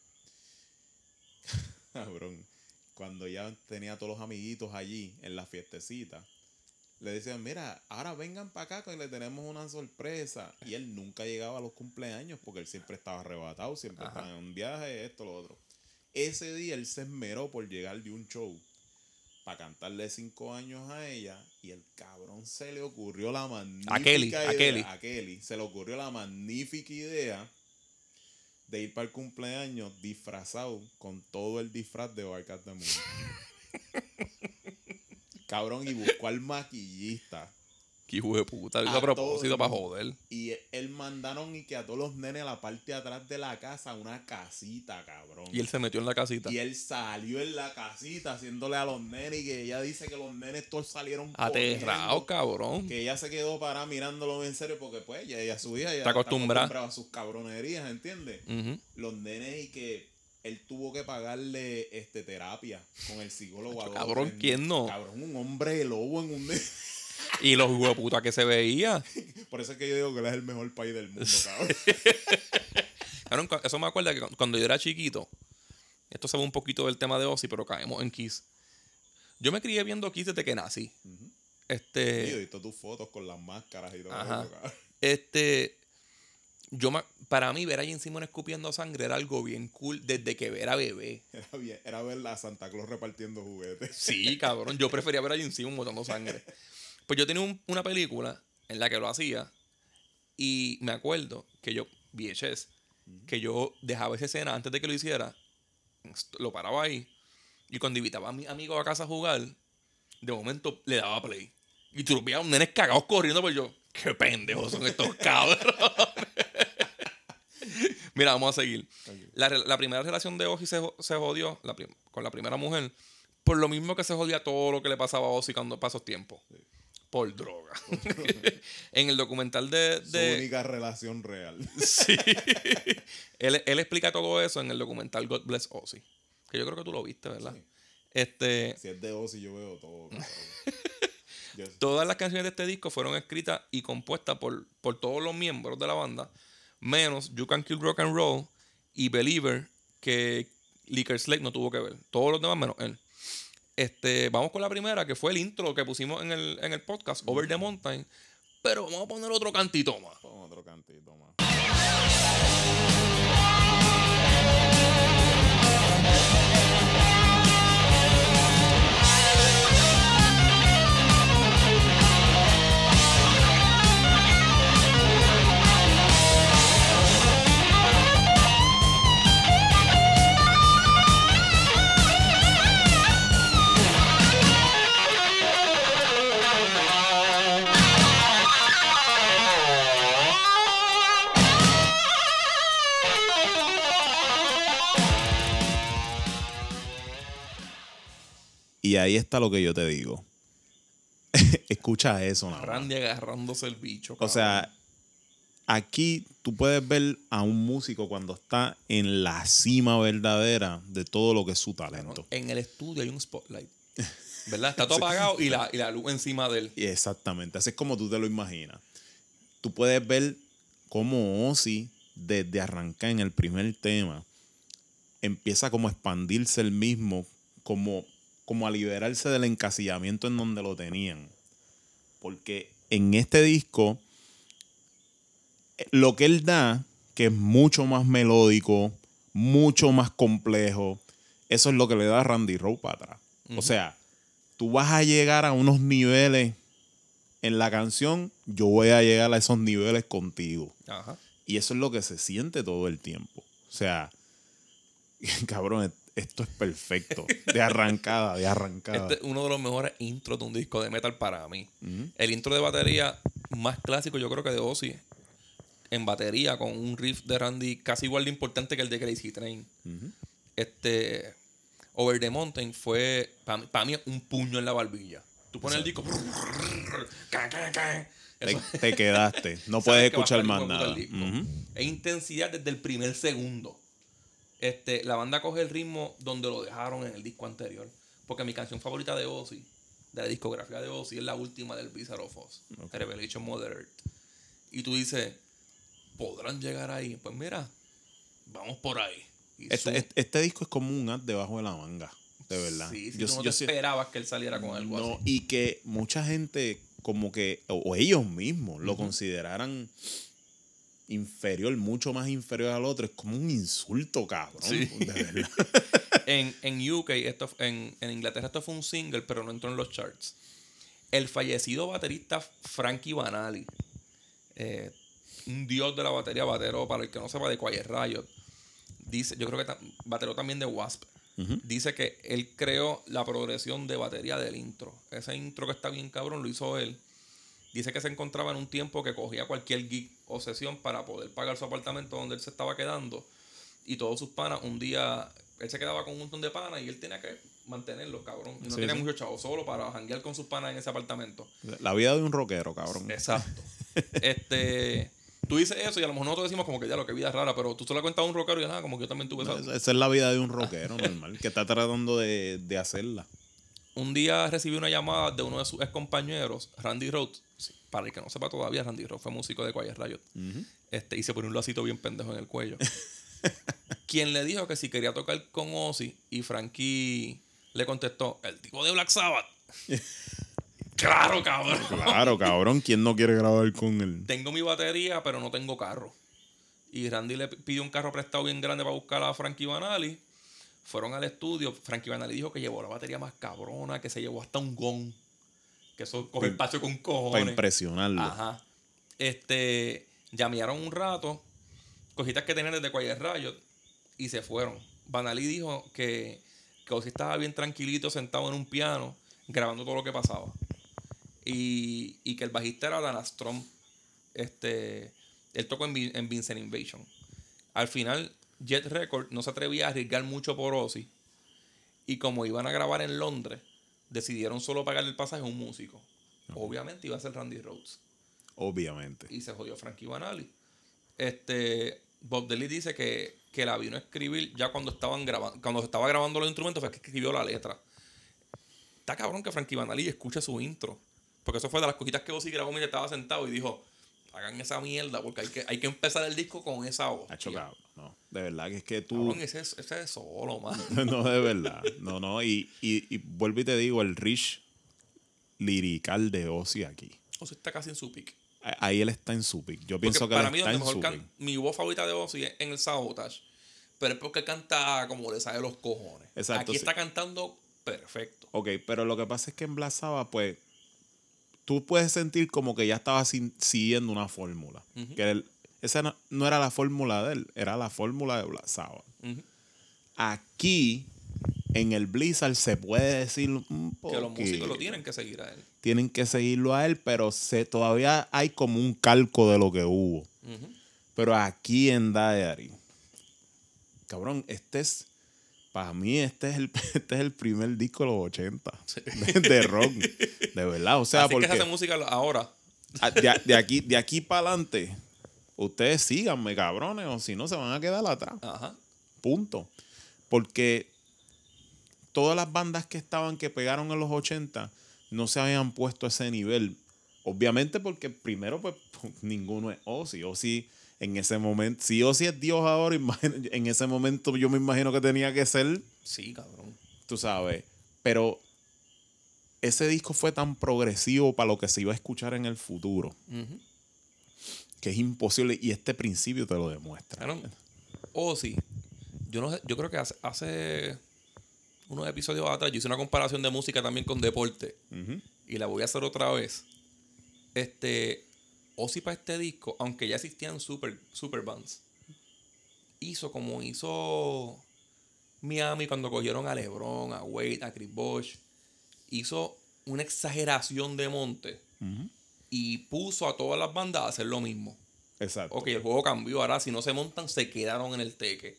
*laughs* cabrón. Cuando ya tenía a todos los amiguitos allí en la fiestecita, le decían, mira, ahora vengan para acá que le tenemos una sorpresa. Y él nunca llegaba a los cumpleaños porque él siempre estaba arrebatado, siempre Ajá. estaba en un viaje, esto, lo otro. Ese día él se esmeró por llegar de un show para cantarle cinco años a ella y el cabrón se le ocurrió la magnífica Kelly, idea, a Kelly. a Kelly, se le ocurrió la magnífica idea de ir para el cumpleaños disfrazado con todo el disfraz de Barcat de Moon. *laughs* cabrón, y buscó al maquillista Hijo de puta. A a propósito para joder. Y él mandaron y que a todos los nenes a la parte de atrás de la casa, una casita, cabrón. Y él se metió en la casita. Y él salió en la casita haciéndole a los nenes y que ella dice que los nenes todos salieron Aterrado, corriendo, cabrón. Que ella se quedó parada mirándolo en serio porque pues ella, ella su hija ya Está acostumbrada. a sus cabronerías, ¿entiendes? Los nenes y que él tuvo que pagarle este terapia con el psicólogo. Cabrón, ¿quién no? Cabrón, un hombre lobo en un... *laughs* Y los hueputas que se veía. Por eso es que yo digo que él es el mejor país del mundo, cabrón. *laughs* Eso me acuerda que cu- cuando yo era chiquito, esto se va un poquito del tema de Ozzy, pero caemos en Kiss. Yo me crié viendo Kiss desde que nací. Ujú. Este. Y tus fotos con las máscaras y todo Ajá. eso, cabrón. Este. Yo me- para mí ver a Jim Simon escupiendo sangre era algo bien cool desde que era bebé. Era, bien, era ver a Santa Claus repartiendo juguetes. Sí, cabrón. Yo prefería ver a Jim Simon botando sangre. *laughs* Pues yo tenía un- una película en la que lo hacía. Y me acuerdo que yo, VHS, que yo dejaba esa escena antes de que lo hiciera. Lo paraba ahí. Y cuando invitaba a mis amigos a casa a jugar, de momento le daba play. Y tú veías a un nenes cagados corriendo, pues yo, qué pendejos son estos *laughs* cabros. *laughs* Mira, vamos a seguir. La, la primera relación de Ozzy se, se jodió la con la primera mujer por lo mismo que se jodía todo lo que le pasaba a Ozzy cuando pasó tiempo. Por droga. *laughs* en el documental de... Su de única relación real. *laughs* sí. él, él explica todo eso en el documental God Bless Ozzy. Que yo creo que tú lo viste, ¿verdad? Sí. Este, Si es de Ozzy, yo veo todo. *laughs* Yo- todas las canciones de este disco fueron escritas y compuestas por, por todos los miembros de la banda, menos You Can Kill Rock and Roll y Believer, que Liquor Slate no tuvo que ver. Todos los demás menos él. Este, vamos con la primera, que fue el intro que pusimos en el, en el podcast, Over the Mountain. Pero vamos a poner otro cantito más. Pon otro cantito más. Y ahí está lo que yo te digo. *laughs* Escucha eso, nada. Randy agarrándose el bicho. O sea, aquí tú puedes ver a un músico cuando está en la cima verdadera de todo lo que es su talento. en el estudio hay un spotlight. *laughs* ¿Verdad? Está todo apagado y la, y la luz encima de él. Exactamente, así es como tú te lo imaginas. Tú puedes ver cómo Ozzy, desde arrancar en el primer tema, empieza como a expandirse el mismo, como, como a liberarse del encasillamiento en donde lo tenían. Porque en este disco, lo que él da, que es mucho más melódico, mucho más complejo, eso es lo que le da a Randy Rowe para atrás. O sea, tú vas a llegar a unos niveles en la canción, yo voy a llegar a esos niveles contigo. Ajá. Y eso es lo que se siente todo el tiempo. O sea, *laughs* cabrón, esto es perfecto. De arrancada, de arrancada. Este es uno de los mejores intros de un disco de metal para mí. El intro de batería más clásico, yo creo que de Ozzy. En batería, con un riff de Randy casi igual de importante que el de Crazy Train. Este. Over the Mountain fue, para mí, un puño en la barbilla. Tú pones el disco. Te, quedaste. No *laughs* puedes escuchar más nada. Ujú. Es intensidad desde el primer segundo. Este, la banda coge el ritmo donde lo dejaron en el disco anterior. Porque mi canción favorita de Ozzy, de la discografía de Ozzy, es la última del Blizzard of Oz, Ok. Revelation Mother Earth. Y tú dices, ¿podrán llegar ahí? Pues mira, vamos por ahí. Este, este- este disco es como un as debajo de la manga. De verdad. Sí, sí, Yo- tú no yo te sí- esperabas que él saliera con algo No, así. y que mucha gente como que, o, o ellos mismos, lo consideraran inferior, mucho más inferior al otro. Es como un insulto, cabrón. Sí. De. *laughs* En, en UK, esto, en, en Inglaterra esto fue un single, pero no entró en los charts. El fallecido baterista Frankie Banali, eh, un dios de la batería, batero, para el que no sepa, de Quiet Riot, dice, yo creo que ta- batero también de Wasp, dice que él creó la progresión de batería del intro. Ese intro que está bien cabrón lo hizo él. Dice que se encontraba en un tiempo que cogía cualquier gig o sesión para poder pagar su apartamento donde él se estaba quedando. Y todos sus panas, un día, él se quedaba con un montón de panas y él tenía que mantenerlos, cabrón. Y no Sí, tenía sí. mucho chavo solo para janguear con sus panas en ese apartamento. La vida de un rockero, cabrón. Exacto. *laughs* este, tú dices eso y a lo mejor nosotros decimos como que ya lo que vida rara, pero tú se lo cuentas a un rockero y nada, como que yo también tuve esa. Esa esa es la vida de un rockero normal, que está tratando de, de hacerla. Un día recibí una llamada de uno de sus ex compañeros, Randy Rhodes. Para el que no sepa todavía, Randy Rhodes fue músico de Quiet Riot. este, y se pone un lacito bien pendejo en el cuello. *laughs* Quien le dijo que si quería tocar con Ozzy y Frankie le contestó, el tipo de Black Sabbath. *laughs* claro, cabrón. Claro, cabrón, ¿quién no quiere grabar con él? Tengo mi batería, pero no tengo carro. Y Randy le pidió un carro prestado bien grande para buscar a Frankie Banali. Fueron al estudio. Frankie Banali dijo que llevó la batería más cabrona, que se llevó hasta un gong. Que eso coge espacio con Para cojones. impresionarlo. Ajá. Este, llamearon un rato, cositas que tenían desde Quiet Riot, y se fueron. Banali dijo que, que Ozzy estaba bien tranquilito, sentado en un piano, grabando todo lo que pasaba. Y, y que el bajista era Dana Strom. Este, él tocó en, en Vincent Invasion. Al final, Jet Record no se atrevía a arriesgar mucho por Ozzy. Y como iban a grabar en Londres, decidieron solo pagarle el pasaje a un músico. Obviamente iba a ser Randy Rhodes Obviamente. y se jodió Frankie Banali. Este, Bob Dylan dice que, que la vino a escribir ya cuando estaban grabando, cuando se estaba grabando los instrumentos fue que escribió la letra. Está cabrón que Frankie Banali escuche su intro. Porque eso fue de las cositas que Ozzy grabó mientras estaba sentado y dijo, hagan esa mierda porque hay que, hay que empezar el disco con esa voz. Ha chocado. No, de verdad que es que tú. Cabrón, ese, es- ese es solo, man. *laughs* no, de verdad. No, no. Y, y, y vuelvo y te digo, el Rich lirical de Ozzy aquí. Ozzy está casi en su pick. Ahí él está en su pick. Yo Porque pienso que para él mí, está donde en mejor su can- pick. mi voz favorita de Ozzy es en el Sabotage. Pero es porque canta como le sale los cojones. Exacto, Aquí sí. está cantando perfecto. Ok, pero lo que pasa es que en Black Sabbath, pues, tú puedes sentir como que ya estaba sin- siguiendo una fórmula. Que él- esa no, no era la fórmula de él, era la fórmula de Black Sabbath. Aquí, en el Blizzard, se puede decir un Que los músicos lo tienen que seguir a él. Tienen que seguirlo a él, pero se, todavía hay como un calco de lo que hubo. Pero aquí en Diary, cabrón, este es, para mí, este es el, *laughs* este es el primer disco de los 80 de, de rock. De verdad, o sea, Así porque que hace música ahora. a- de, de aquí, de aquí para adelante, ustedes síganme, cabrones, o si no se van a quedar atrás. Ajá. Punto. Porque todas las bandas que estaban, que pegaron en los 80, no se habían puesto a ese nivel. Obviamente porque primero, pues, *laughs* ninguno es Ozzy. Ozzy en ese momento, si Ozzy es Dios ahora, *laughs* en ese momento yo me imagino que tenía que ser, Sí, cabrón. tú sabes. Pero ese disco fue tan progresivo para lo que se iba a escuchar en el futuro, Ujú. Que es imposible. Y este principio te lo demuestra. O sí. Yo no sé, yo creo que hace, hace unos episodios atrás yo hice una comparación de música también con deporte. Y la voy a hacer otra vez. Este. Ozzy para este disco, aunque ya existían super, super bands, hizo como hizo Miami cuando cogieron a LeBron, a Wade, a Chris Bosh. Hizo una exageración de monte. Y puso a todas las bandas a hacer lo mismo. Exacto. Ok, el juego cambió. Ahora, si no se montan, se quedaron en el teque.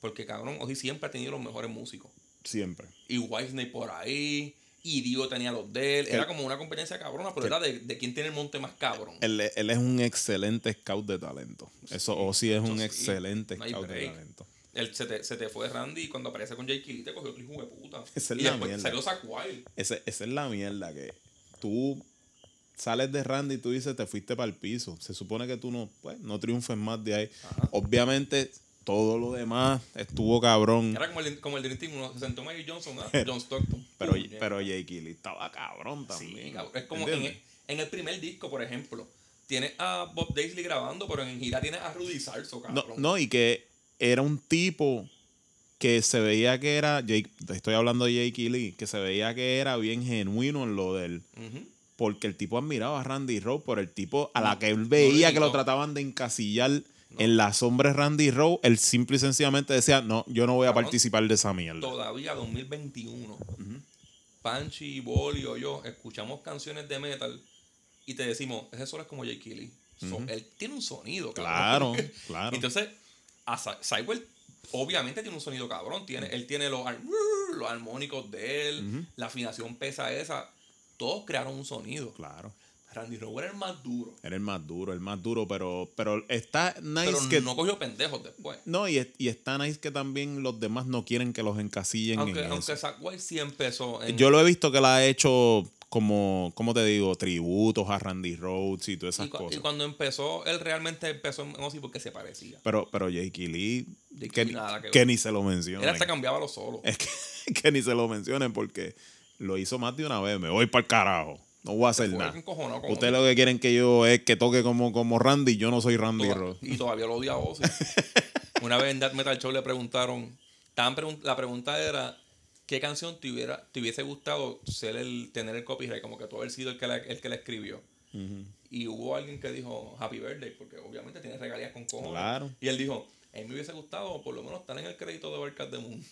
Porque, cabrón, Ozzy siempre ha tenido los mejores músicos. Siempre. Y Wisney por ahí. Y Dio tenía los de él. Era como una competencia cabrona, pero era de, de quién tiene el monte más cabrón. Él, él es un excelente scout de talento. Eso, o sí es eso un sí. excelente No scout de talento. Él, se, te, se te fue Randy y cuando aparece con Jake Lee te cogió otro hijo de puta. Esa es y la mierda. salió esa es la mierda que tú sales de Randy y tú dices te fuiste para el piso. Se supone que tú no, pues, no triunfes más de ahí. Ajá. Obviamente todo lo demás estuvo cabrón. Era como el, como el Dream Team. Uno se sentó Magic Johnson, ¿no? *laughs* John Stockton. Pero, Puñeta. pero Jake Lee estaba cabrón también. Sí, cabrón. Es como en el, en el primer disco, por ejemplo. Tienes a Bob Daisley grabando, pero en gira tienes a Rudy Sarso, No, cabrón. no, y que era un tipo que se veía que era, Jake, estoy hablando de Jake Lee, que se veía que era bien genuino en lo del Ujú. Porque el tipo admiraba a Randy Rowe por el tipo a la que él veía no, que lo trataban de encasillar en la sombra de Randy Rowe, él simple y sencillamente decía, no, yo no voy a Cabrón, participar de esa mierda. Todavía 2021. Panchi, Bolio, yo escuchamos canciones de metal y te decimos, ese solo es como Jake Kelly. So, Él tiene un sonido, Claro, cabrón. *laughs* claro. Entonces, a Cy- Cywell obviamente tiene un sonido cabrón. Tiene, él tiene los, los armónicos de él, la afinación pesa esa. Todos crearon un sonido. Claro. Randy Rover era el más duro. Era el más duro, el más duro, pero, pero está nice Pero que. no cogió pendejos después. No, y, y está nice que también los demás no quieren que los encasillen Aunque, en aunque eso. Zack White sí empezó en, Yo lo he visto que la ha hecho como, ¿cómo te digo? Tributos a Randy Rhodes y todas esas cu- y cosas. cuando empezó, él realmente empezó en Ozzy porque se parecía. Pero, pero Jake Lee, Jake que, Lee nada que ni se lo mencionen. Él hasta cambiaba los solos. Es que, *laughs* que ni se lo mencionen porque lo hizo más de una vez. Me voy para el carajo. No voy a hacer nada. Ustedes lo que quieren que yo es que toque como, como Randy. Yo no soy Randy Toda- Rhodes. Y todavía lo odia a Ozzy. *laughs* Una vez en Death Metal Show le preguntaron, pregun- la pregunta era, ¿qué canción te, hubiera, te hubiese gustado ser el, tener el copyright? Como que tú haber sido el que la, el que la escribió. Y hubo alguien que dijo Happy Birthday, porque obviamente tiene regalías con cojones. Claro. Y él dijo, a mí me hubiese gustado por lo menos estar en el crédito de Barcas de Moon.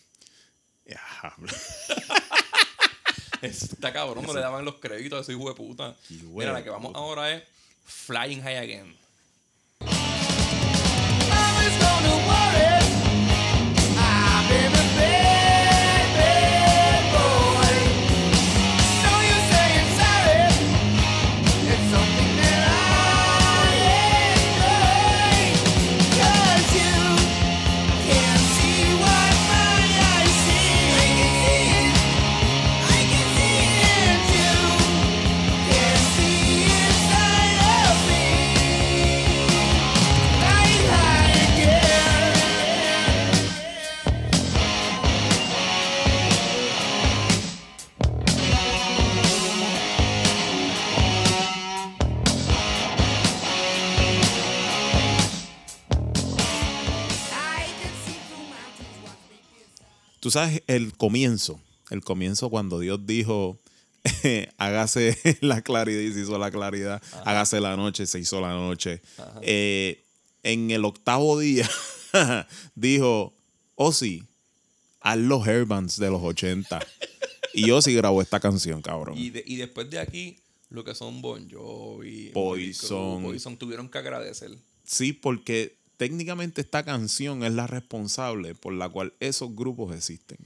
Ya, *laughs* Está cabrón, no le daban los créditos a ese hijo de puta. Mira, la que vamos puta. ahora es Flying High Again. Tú sabes el comienzo. El comienzo cuando Dios dijo, *laughs* hágase la claridad y se hizo la claridad. Hágase la noche, se hizo la noche. Eh, en el octavo día *laughs* dijo, oh sí, haz los hairbands de los 80. y Ozzy grabó esta canción, cabrón. Y, de- y después de aquí, lo que son Bon Jovi, Poison. Poison tuvieron que agradecer. Sí, porque técnicamente esta canción es la responsable por la cual esos grupos existen.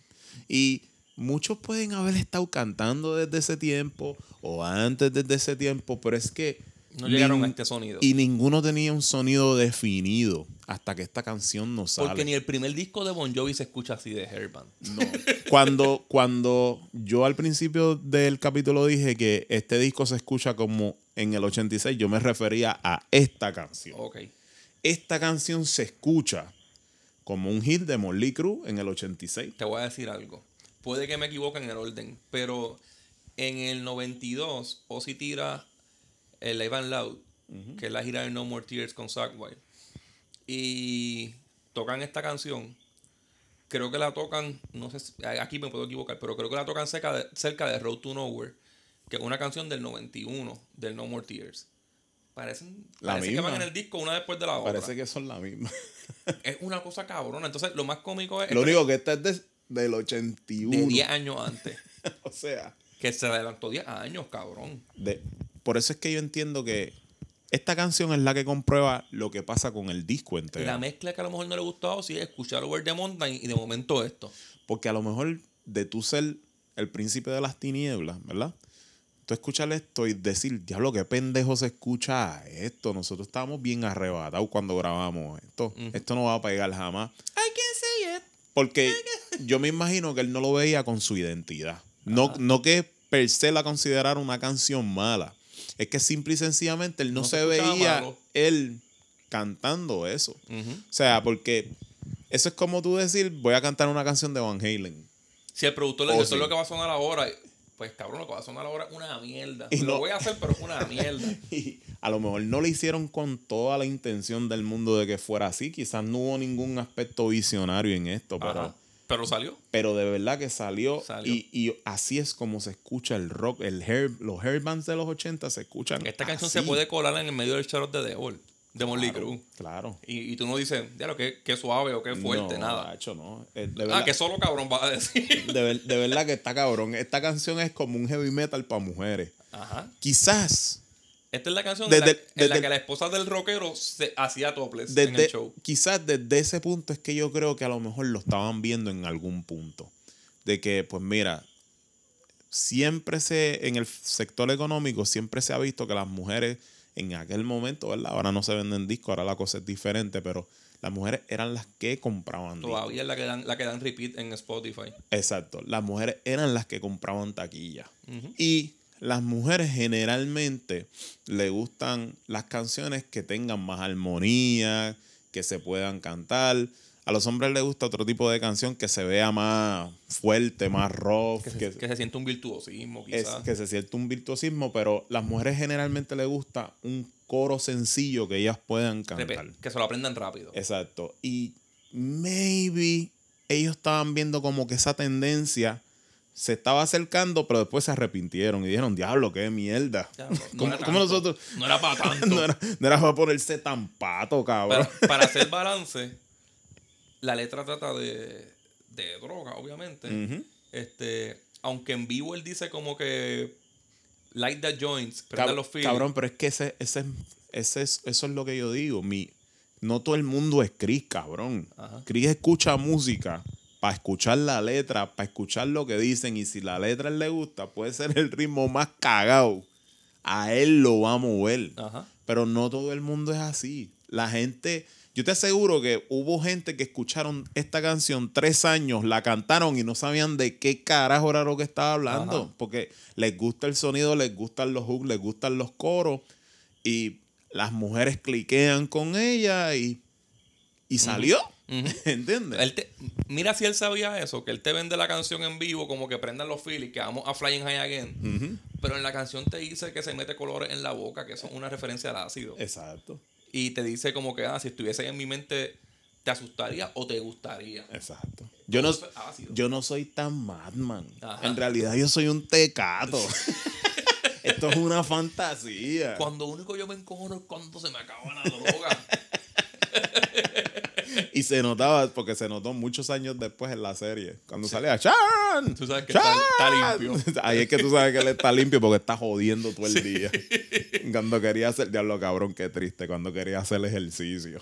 Y muchos pueden haber estado cantando desde ese tiempo o antes desde ese tiempo, pero es que... No llegaron a este sonido. Y ninguno tenía un sonido definido hasta que esta canción no sale. Porque ni el primer disco de Bon Jovi se escucha así de Hairband. No. Cuando, cuando yo al principio del capítulo dije que este disco se escucha como en el 86, yo me refería a esta canción. Ok. Esta canción se escucha como un hit de Molly Crue en el 86. Te voy a decir algo. Puede que me equivoque en el orden, pero en el 92 Ozzy tira el Live and Loud, que es la gira de No More Tears con Zack Wild. Y tocan esta canción. Creo que la tocan, no sé, si- aquí me puedo equivocar, pero creo que la tocan cerca de, cerca de Road to Nowhere, que es una canción del 91, del No More Tears. Parecen, La parece que van misma. en el disco una después de la otra. Parece que son la misma. *laughs* Es una cosa cabrona. Entonces, lo más cómico es Lo esta- único que esta es de- del 81. de 10 años antes. *laughs* o sea, Que se adelantó 10 años, cabrón. de- por eso es que yo entiendo que esta canción es la que comprueba lo que pasa con el disco entero. La mezcla que a lo mejor no le gustaba sí es escuchar Over the Mountain y de momento esto. Porque a lo mejor de tú ser el príncipe de las tinieblas, ¿verdad? Tú escuchar esto y decir, diablo, qué pendejo se escucha esto. Nosotros estábamos bien arrebatados cuando grabamos esto. Esto no va a pegar jamás. I can say it. Porque *laughs* yo me imagino que él no lo veía con su identidad. No, no que per se la considerara una canción mala. Es que simple y sencillamente él no, No se, veía malo. él cantando eso. O sea, porque eso es como tú decir, voy a cantar una canción de Van Halen. Si el productor le dice, esto sí. es lo que va a sonar ahora, pues cabrón, lo que va a sonar ahora es una mierda. Y lo no- voy a hacer, pero es una *laughs* mierda. Y a lo mejor no lo hicieron con toda la intención del mundo de que fuera así. Quizás no hubo ningún aspecto visionario en esto, pero... Ajá. Pero salió. pero de verdad que salió, Salió. Y, y así es como se escucha el rock, el hair, los hair bands de los 80 se escuchan. Esta canción así. se puede colar en el medio del Charlotte de Devil, de Molly claro, Crue. Claro. Y, y tú no dices, ya lo que, que suave o que fuerte, no, nada. macho, no. Eh, De Ah, verdad, que solo cabrón va a decir. de, ver- de verdad que está cabrón. Esta canción es como un heavy metal para mujeres. Ajá. Quizás Esta es la canción Desde- en, la, en que la esposa del rockero se hacía topless en Desde, el show. quizás desde ese punto es que yo creo que a lo mejor lo estaban viendo en algún punto. De que, pues mira, siempre se, en el sector económico, siempre se ha visto que las mujeres en aquel momento, ¿verdad? Ahora no se venden discos, ahora la cosa es diferente, pero las mujeres eran las que compraban discos. Todavía es la que dan, la que dan repeat en Spotify. Exacto, las mujeres eran las que compraban taquilla. Y las mujeres generalmente le gustan las canciones que tengan más armonía, que se puedan cantar. A los hombres les gusta otro tipo de canción que se vea más fuerte, más rough, Que se, que, que se siente un virtuosismo, es, quizás. que se siente un virtuosismo, pero las mujeres generalmente les gusta un coro sencillo que ellas puedan cantar. que se lo aprendan rápido. Exacto. Y maybe ellos estaban viendo como que esa tendencia se estaba acercando, pero después se arrepintieron y dijeron, diablo, qué mierda. Ya, no- *laughs* no ¿Cómo, era cómo tanto. nosotros? No era para *laughs* tanto. No era, no era para ponerse tan pato, cabrón. Para hacer balance, la letra trata de, de droga, obviamente. Este, aunque en vivo él dice como que light the joints, Cab- los feelings. cabrón, pero es que ese, ese, ese es, eso es lo que yo digo. Mi, no todo el mundo es Chris, cabrón. Ajá. Chris escucha música para escuchar la letra, para escuchar lo que dicen. Y si la letra le gusta, puede ser el ritmo más cagado. A él lo va a mover. Ajá. Pero no todo el mundo es así. La gente, yo te aseguro que hubo gente que escucharon esta canción tres años, la cantaron y no sabían de qué carajo era lo que estaba hablando. Ajá. Porque les gusta el sonido, les gustan los hooks, les gustan los coros. Y las mujeres cliquean con ella y, y salió. *laughs* ¿Entiendes? Él te- mira si él sabía eso, que él te vende la canción en vivo como que prendan los feelings, que vamos a Flying High Again. Pero en la canción te dice que se mete colores en la boca, que eso es una referencia al ácido. Exacto. Y te dice como que, ah, si estuviese en mi mente, ¿te asustaría o te gustaría? Exacto. Yo no, yo no soy tan madman. Ajá. En realidad yo soy un tecato. *laughs* Esto es una fantasía. Cuando único yo me encojono es cuando se me acaba la droga. *laughs* *laughs* Y se notaba, porque se notó muchos años después en la serie. Cuando salía ¡Chan! Tú sabes que está, está limpio. *laughs* Ahí es que tú sabes que él está limpio porque está jodiendo todo el día. *laughs* Cuando quería hacer, diablo cabrón, qué triste. Cuando quería hacer ejercicio.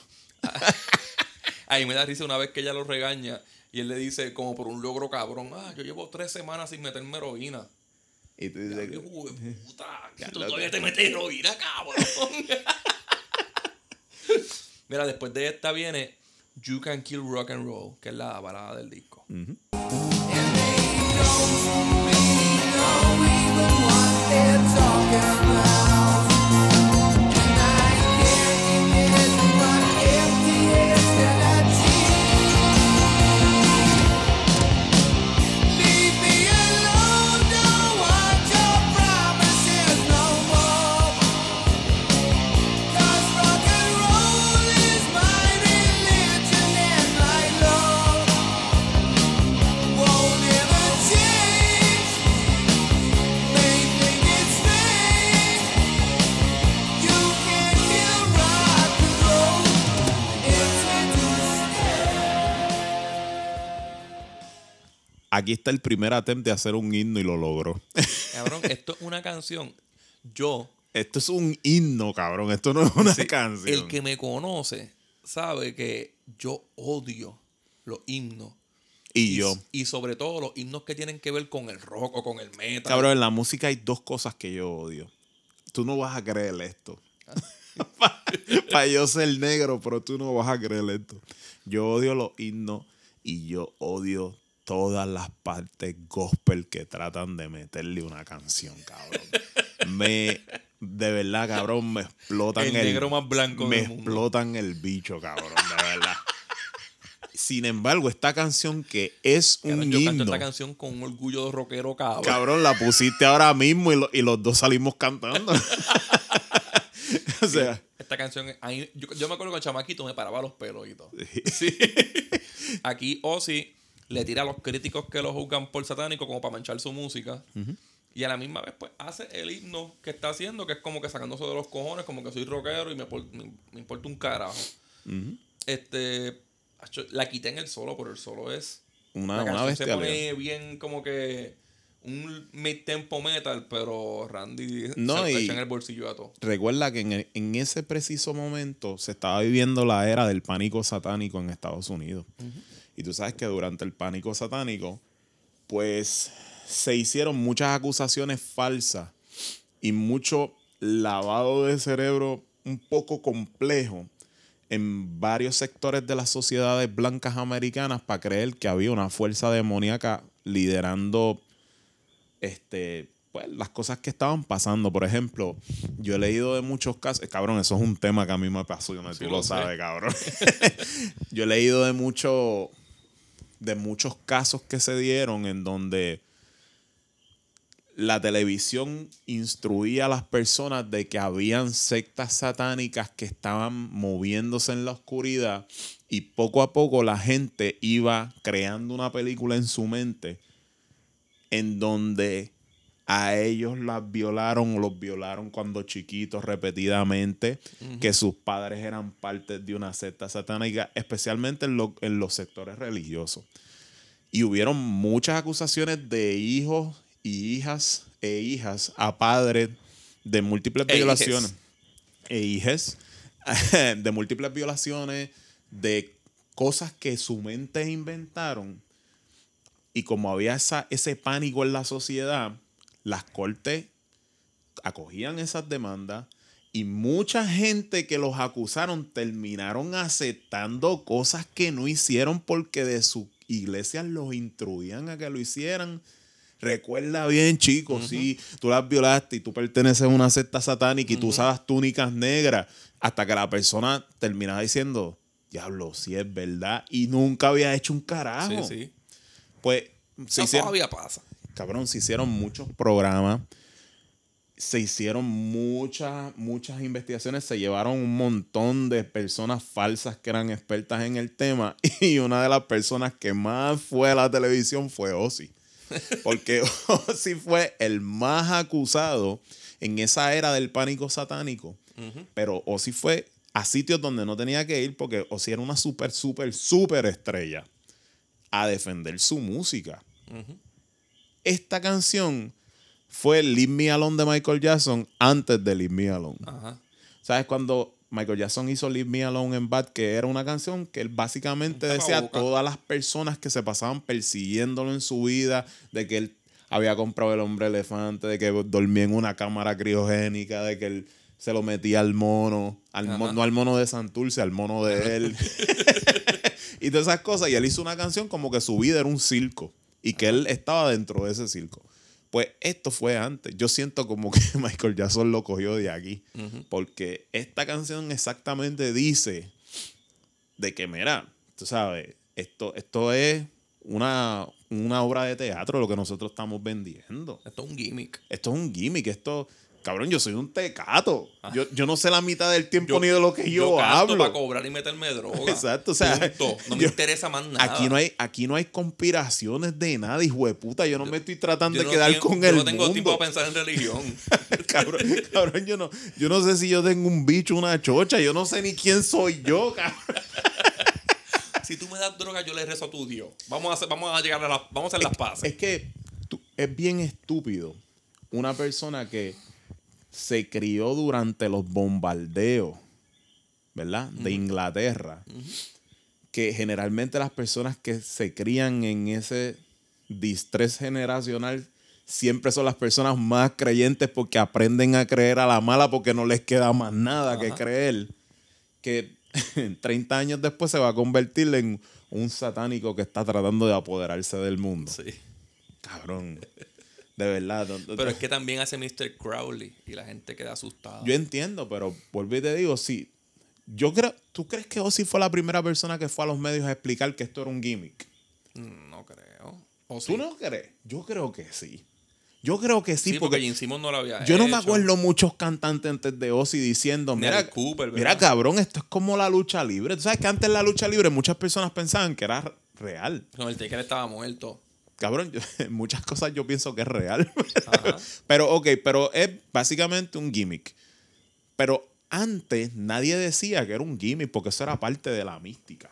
Ahí me da risa una vez que ella lo regaña y él le dice como por un logro cabrón, ah, yo llevo tres semanas sin meterme heroína. Y tú dices, hijo de puta, que tú todavía te metes heroína, cabrón. Mira, después de esta viene You Can Kill Rock and Roll, que es la balada del disco. Aquí está el primer attempt de hacer un himno y lo logró. *laughs* Cabrón, esto es una canción. Yo, Esto es un himno, cabrón. Esto no es una canción. el que me conoce, sabe que yo odio los himnos. y yo. Y sobre todo los himnos que tienen que ver con el rock o con el metal. Cabrón, en la música hay dos cosas que yo odio. Tú no vas a creer esto. *laughs* Para yo ser negro, pero tú no vas a creer esto. Yo odio los himnos y yo odio todas las partes gospel que tratan de meterle una canción, cabrón. Me, de verdad, cabrón, me explotan El negro más blanco Me del mundo. explotan el bicho, cabrón, de verdad. Sin embargo, esta canción que es un yo canto himno. esta canción con un orgullo de rockero, cabrón. Cabrón, la pusiste ahora mismo y, lo- y los dos salimos cantando. *laughs* o sea, Esta canción, ahí- yo, yo me acuerdo que el chamaquito me paraba los pelos y todo. Aquí Ozzy le tira a los críticos que lo juzgan por satánico como para manchar su música. Y a la misma vez, pues, hace el himno que está haciendo, que es como que sacándose de los cojones, como que soy rockero y me, por- me- me importa un carajo. Este, la quité en el solo, pero el solo es... una, la una canción se bestia. pone bien como que un mid-tempo metal, pero Randy No, se echa en el bolsillo a todo. Recuerda que en, el- en ese preciso momento se estaba viviendo la era del pánico satánico en Estados Unidos. Y tú sabes que durante el pánico satánico, pues se hicieron muchas acusaciones falsas y mucho lavado de cerebro un poco complejo en varios sectores de las sociedades blancas americanas para creer que había una fuerza demoníaca liderando este, pues, las cosas que estaban pasando. Por ejemplo, yo he leído de muchos casos. eh, Cabrón, eso es un tema que a mí me pasó. Yo no Sí, tú lo sabes, cabrón. *laughs* yo he leído de mucho, de muchos casos que se dieron en donde la televisión instruía a las personas de que habían sectas satánicas que estaban moviéndose en la oscuridad y poco a poco la gente iba creando una película en su mente en donde a ellos las violaron o los violaron cuando chiquitos repetidamente, que sus padres eran parte de una secta satánica, especialmente en, lo- en los sectores religiosos. Y hubieron muchas acusaciones de hijos y hijas e hijas a padres de múltiples E violaciones. E hijas *laughs* de múltiples violaciones, de cosas que su mente inventaron. Y como había esa, ese pánico en la sociedad, las cortes acogían esas demandas y mucha gente que los acusaron terminaron aceptando cosas que no hicieron porque de sus iglesias los instruían a que lo hicieran. Recuerda bien, chicos, si tú las violaste y tú perteneces a una secta satánica y tú usabas túnicas negras, hasta que la persona terminaba diciendo, diablo, si es verdad, y nunca había hecho un carajo. Sí, sí. Pues se Eso hicieron, todavía pasa. Cabrón, se hicieron muchos programas, se hicieron muchas, muchas investigaciones, se llevaron un montón de personas falsas que eran expertas en el tema *laughs* y una de las personas que más fue a la televisión fue Ozzy. Porque *laughs* Ozzy fue el más acusado en esa era del pánico satánico. Pero Ozzy fue a sitios donde no tenía que ir porque Ozzy era una súper, súper, súper estrella a defender su música. Esta canción fue Leave Me Alone de Michael Jackson antes de Leave Me Alone. Ajá. ¿Sabes cuando Michael Jackson hizo Leave Me Alone en Bad? Que era una canción que él básicamente decía a todas las personas que se pasaban persiguiéndolo en su vida, de que él había comprado el hombre elefante, de que dormía en una cámara criogénica, de que él se lo metía al mono, al mo- Ajá. no al mono de Santurce, al mono de él. *laughs* *laughs* y todas esas cosas. Y él hizo una canción como que su vida era un circo y que él estaba dentro de ese circo. Pues esto fue antes. Yo siento como que *laughs* Michael Jackson lo cogió de aquí. Porque esta canción exactamente dice de que, mira, tú sabes, esto, esto es una, una obra de teatro lo que nosotros estamos vendiendo. Esto es un gimmick. Esto es un gimmick, esto... Cabrón, yo soy un tecato. Yo, yo no sé la mitad del tiempo Yo- ni de lo que yo, canto hablo. para cobrar y meterme droga. *laughs* Exacto, o sea, Punto. no me yo- interesa más nada. Aquí no hay, aquí no hay conspiraciones de nada, hijo de puta. Yo no me estoy tratando Yo de no quedar tengo- con yo el no tengo mundo. tiempo para pensar en religión. *laughs* cabrón, cabrón, yo no, yo no sé si yo tengo un bicho, una chocha. Yo no sé ni quién soy yo, *laughs* cabrón. si tú me das droga, yo le rezo a tu Dios. Vamos a, hacer, vamos a llegar a las, vamos a hacer las paces. Es que tú- es bien estúpido una persona que se crió durante los bombardeos, ¿verdad? De Inglaterra. Que generalmente las personas que se crían en ese distrés generacional siempre son las personas más creyentes porque aprenden a creer a la mala porque no les queda más nada que creer. Que *laughs* 30 años después se va a convertir en un satánico que está tratando de apoderarse del mundo. Sí. Cabrón. De verdad. Pero es que también hace Mr. Crowley y la gente queda asustada. Yo entiendo, pero vuelvo y te digo, sí. Yo creo, ¿tú crees que Ozzy fue la primera persona que fue a los medios a explicar que esto era un gimmick? Mm, No creo. ¿O ¿Tú sí? no crees? Yo creo que sí. Yo creo que sí, Sí, porque porque, Gene Simmons no lo había yo no me acuerdo muchos cantantes antes de Ozzy diciendo, mira, Cooper, mira cabrón, esto es como la lucha libre. Tú sabes que antes la lucha libre muchas personas pensaban que era real. No, el Taker estaba muerto. Cabrón, yo- *laughs* muchas cosas yo pienso que es real. *laughs* Pero, ok, pero es básicamente un gimmick. Pero antes nadie decía que era un gimmick porque eso era parte de la mística.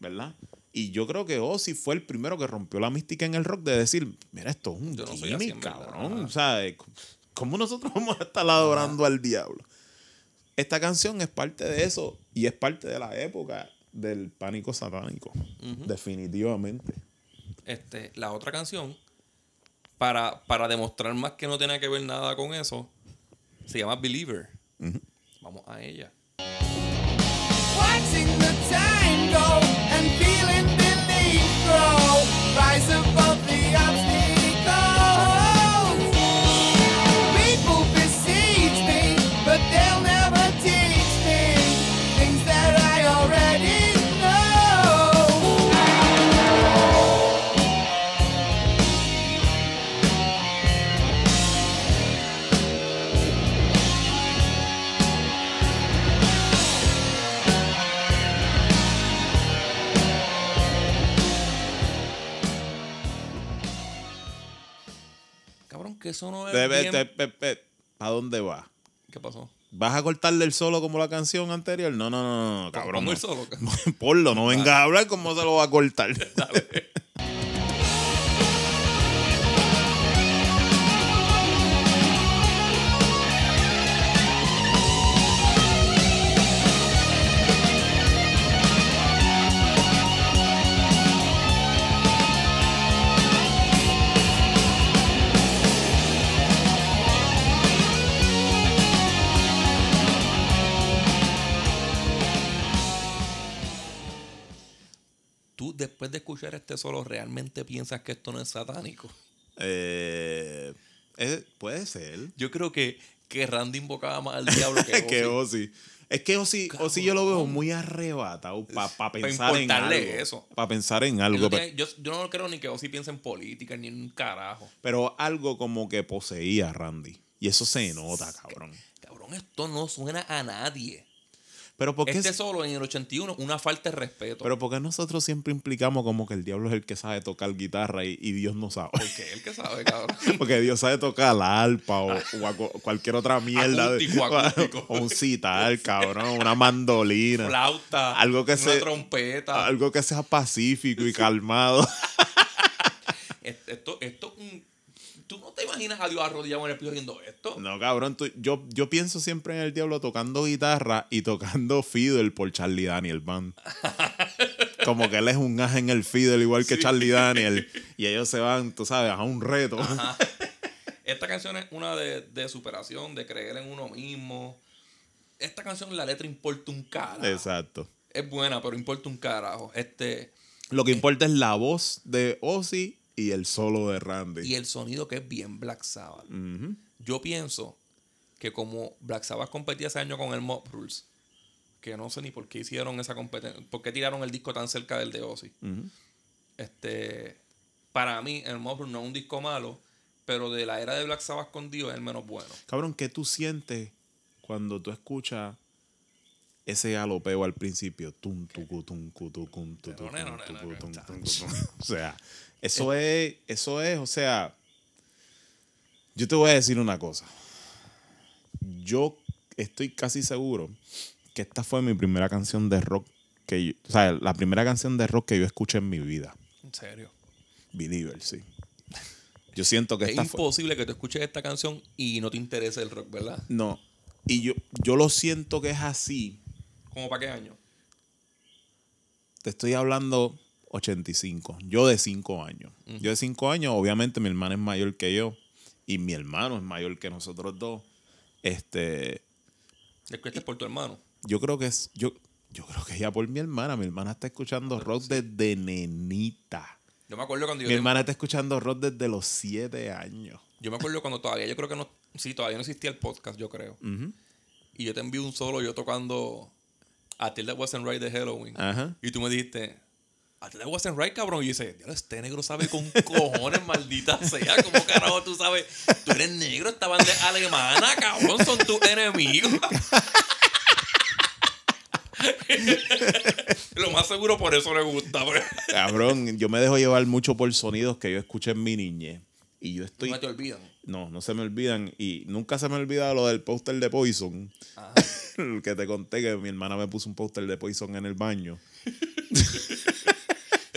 ¿verdad? Y yo creo que Ozzy fue el primero que rompió la mística en el rock de decir, mira, esto es un Yo gimmick, cabrón. O sea, eh, ¿cómo nosotros vamos a estar adorando al diablo? Esta canción es parte de eso y es parte de la época del pánico satánico. Definitivamente. Este, la otra canción, para, para demostrar más que no tenía que ver nada con eso, se llama Believer. Vamos a ella. Watching the time go and feeling belief grow. Rise above que eso no es Ve- bien- ve- ¿Para dónde va? ¿Qué pasó? ¿Vas a cortarle el solo como la canción anterior? No, no, no, no, cabrón. Pongo no. el solo. *laughs* Ponlo, no vengas a hablar cómo se lo va a cortar. *laughs* ¿Tú solo realmente piensas que esto no es satánico? Eh, puede ser. Yo creo que, que Randy invocaba más al diablo que Es *laughs* que Ozzy. Ozzy. Es que Ozzy, Ozzy yo lo veo muy arrebatado para pensar en algo. Para pensar en algo. yo, yo no creo ni que Ozzy piense en política ni en un carajo. Pero algo como que poseía a Randy. Y eso se nota, cabrón. Cabrón, esto no suena a nadie. Pero ¿por qué, Este solo en el 81, una falta de respeto. pero ¿por qué nosotros siempre implicamos como que el diablo es el que sabe tocar guitarra y, y Dios no sabe? Porque él que sabe, cabrón. *laughs* Porque Dios sabe tocar la arpa o, o a cu- cualquier otra mierda. de- Acústico, acústico. *laughs* O un citar, cabrón, una mandolina. Flauta, Algo que una se- trompeta. Algo que sea pacífico y calmado. Est- *laughs* Esto, esto, mm, ¿tú no te imaginas a Dios arrodillado en el piso haciendo esto? No, cabrón, tú- yo, yo pienso siempre en el diablo tocando guitarra y tocando fiddle por Charlie Daniel Band. *laughs* Como que él es un as en el fiddle igual que Charlie Daniel. Y ellos se van, tú sabes, a un reto. Esta canción es una de, de superación, de creer en uno mismo. Esta canción, la letra importa un carajo. Exacto. Es buena, pero importa un carajo. Este, Lo que importa es la voz de Ozzy y el solo de Randy. y el sonido que es bien Black Sabbath. Yo pienso que como Black Sabbath competía ese año con el Mob Rules, que no sé ni por qué hicieron esa competencia, por qué tiraron el disco tan cerca del de Ozzy. Este, para mí, el Mob Rules no es un disco malo, pero de la era de Black Sabbath con Dio es el menos bueno. Cabrón, ¿qué tú sientes cuando tú escuchas ese galopeo al principio? O sea, eso es, eso es, o sea, yo te voy a decir una cosa. Yo estoy casi seguro que esta fue mi primera canción de rock que yo- o sea, la primera canción de rock que yo escuché en mi vida. En serio. Believer, sí. Yo siento que Es esta fue, imposible que tú escuches esta canción y no te interese el rock, ¿verdad? no, y yo, yo lo siento que es así ¿Cómo para qué año? Te estoy hablando 85. Yo de 5 años. Yo de 5 años, obviamente mi hermana es mayor que yo. Y mi hermano es mayor que nosotros dos. Este. Descuestes por tu hermano. Yo creo que es. Yo, yo creo que ya por mi hermana. Mi hermana está escuchando rock desde nenita. Yo me acuerdo cuando yo, Mi hermana está escuchando rock desde los 7 años. yo me acuerdo cuando todavía, yo creo que no, sí, todavía no existía el podcast, yo creo. Y yo te envié un solo yo tocando A Till That Wasn't Right de Halloween. Ajá. Y tú me dijiste, A Till That Wasn't Right, cabrón. Y dice, Dios, este negro sabe con *laughs* cojones, maldita sea. ¿Cómo carajo tú sabes? Tú eres negro, esta banda es alemana, cabrón. Son tus enemigos. *laughs* Lo más seguro por eso le gusta. porque Cabrón, yo me dejo llevar mucho por sonidos que yo escuché en mi niñez. Y yo estoy. No te olvidan. No, no se me olvidan. Y nunca se me olvida lo del póster de Poison. Ajá. El *laughs* que te conté que mi hermana me puso un póster de Poison en el baño.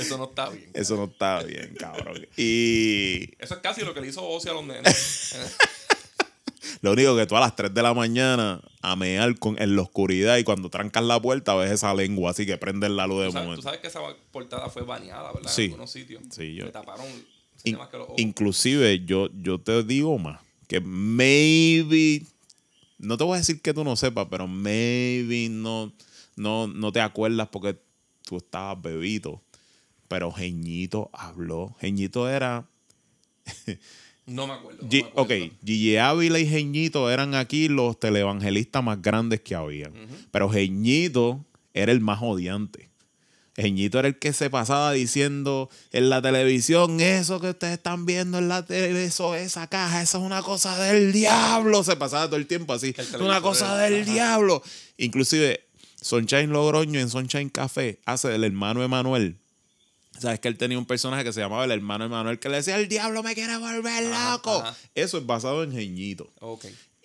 Eso no está bien. Eso no está bien, cabrón. Y Eso es casi lo que le hizo Ozzy a los nenes. *laughs* lo único que tú a las 3 de la mañana a mear con, en la oscuridad y cuando trancas la puerta ves esa lengua así que prenden la luz de ¿Tú, sabes, tú momento. sabes que esa portada fue baneada, ¿verdad? Sí. En algunos sitios. Sí, yo- Le taparon In- que los ojos. inclusive yo, yo te digo más, que maybe, no te voy a decir que tú no sepas, pero maybe no, no, no te acuerdas porque tú estabas bebito. Pero Geñito habló. Geñito era No me acuerdo. no me ok. Gigi Ávila y Geñito eran aquí los televangelistas más grandes que habían. Pero Geñito era el más odiante. Geñito era el que se pasaba diciendo en la televisión, eso que ustedes están viendo en la tele, eso, esa caja, eso es una cosa del diablo. Se pasaba todo el tiempo así. Es una cosa del ajá. diablo. Inclusive, Sunshine Logroño en Sunshine Café hace del hermano Emanuel. Sabes que él tenía un personaje que se llamaba el hermano Emanuel que le decía, el diablo me quiere volver loco. ajá. Eso es basado en Geñito.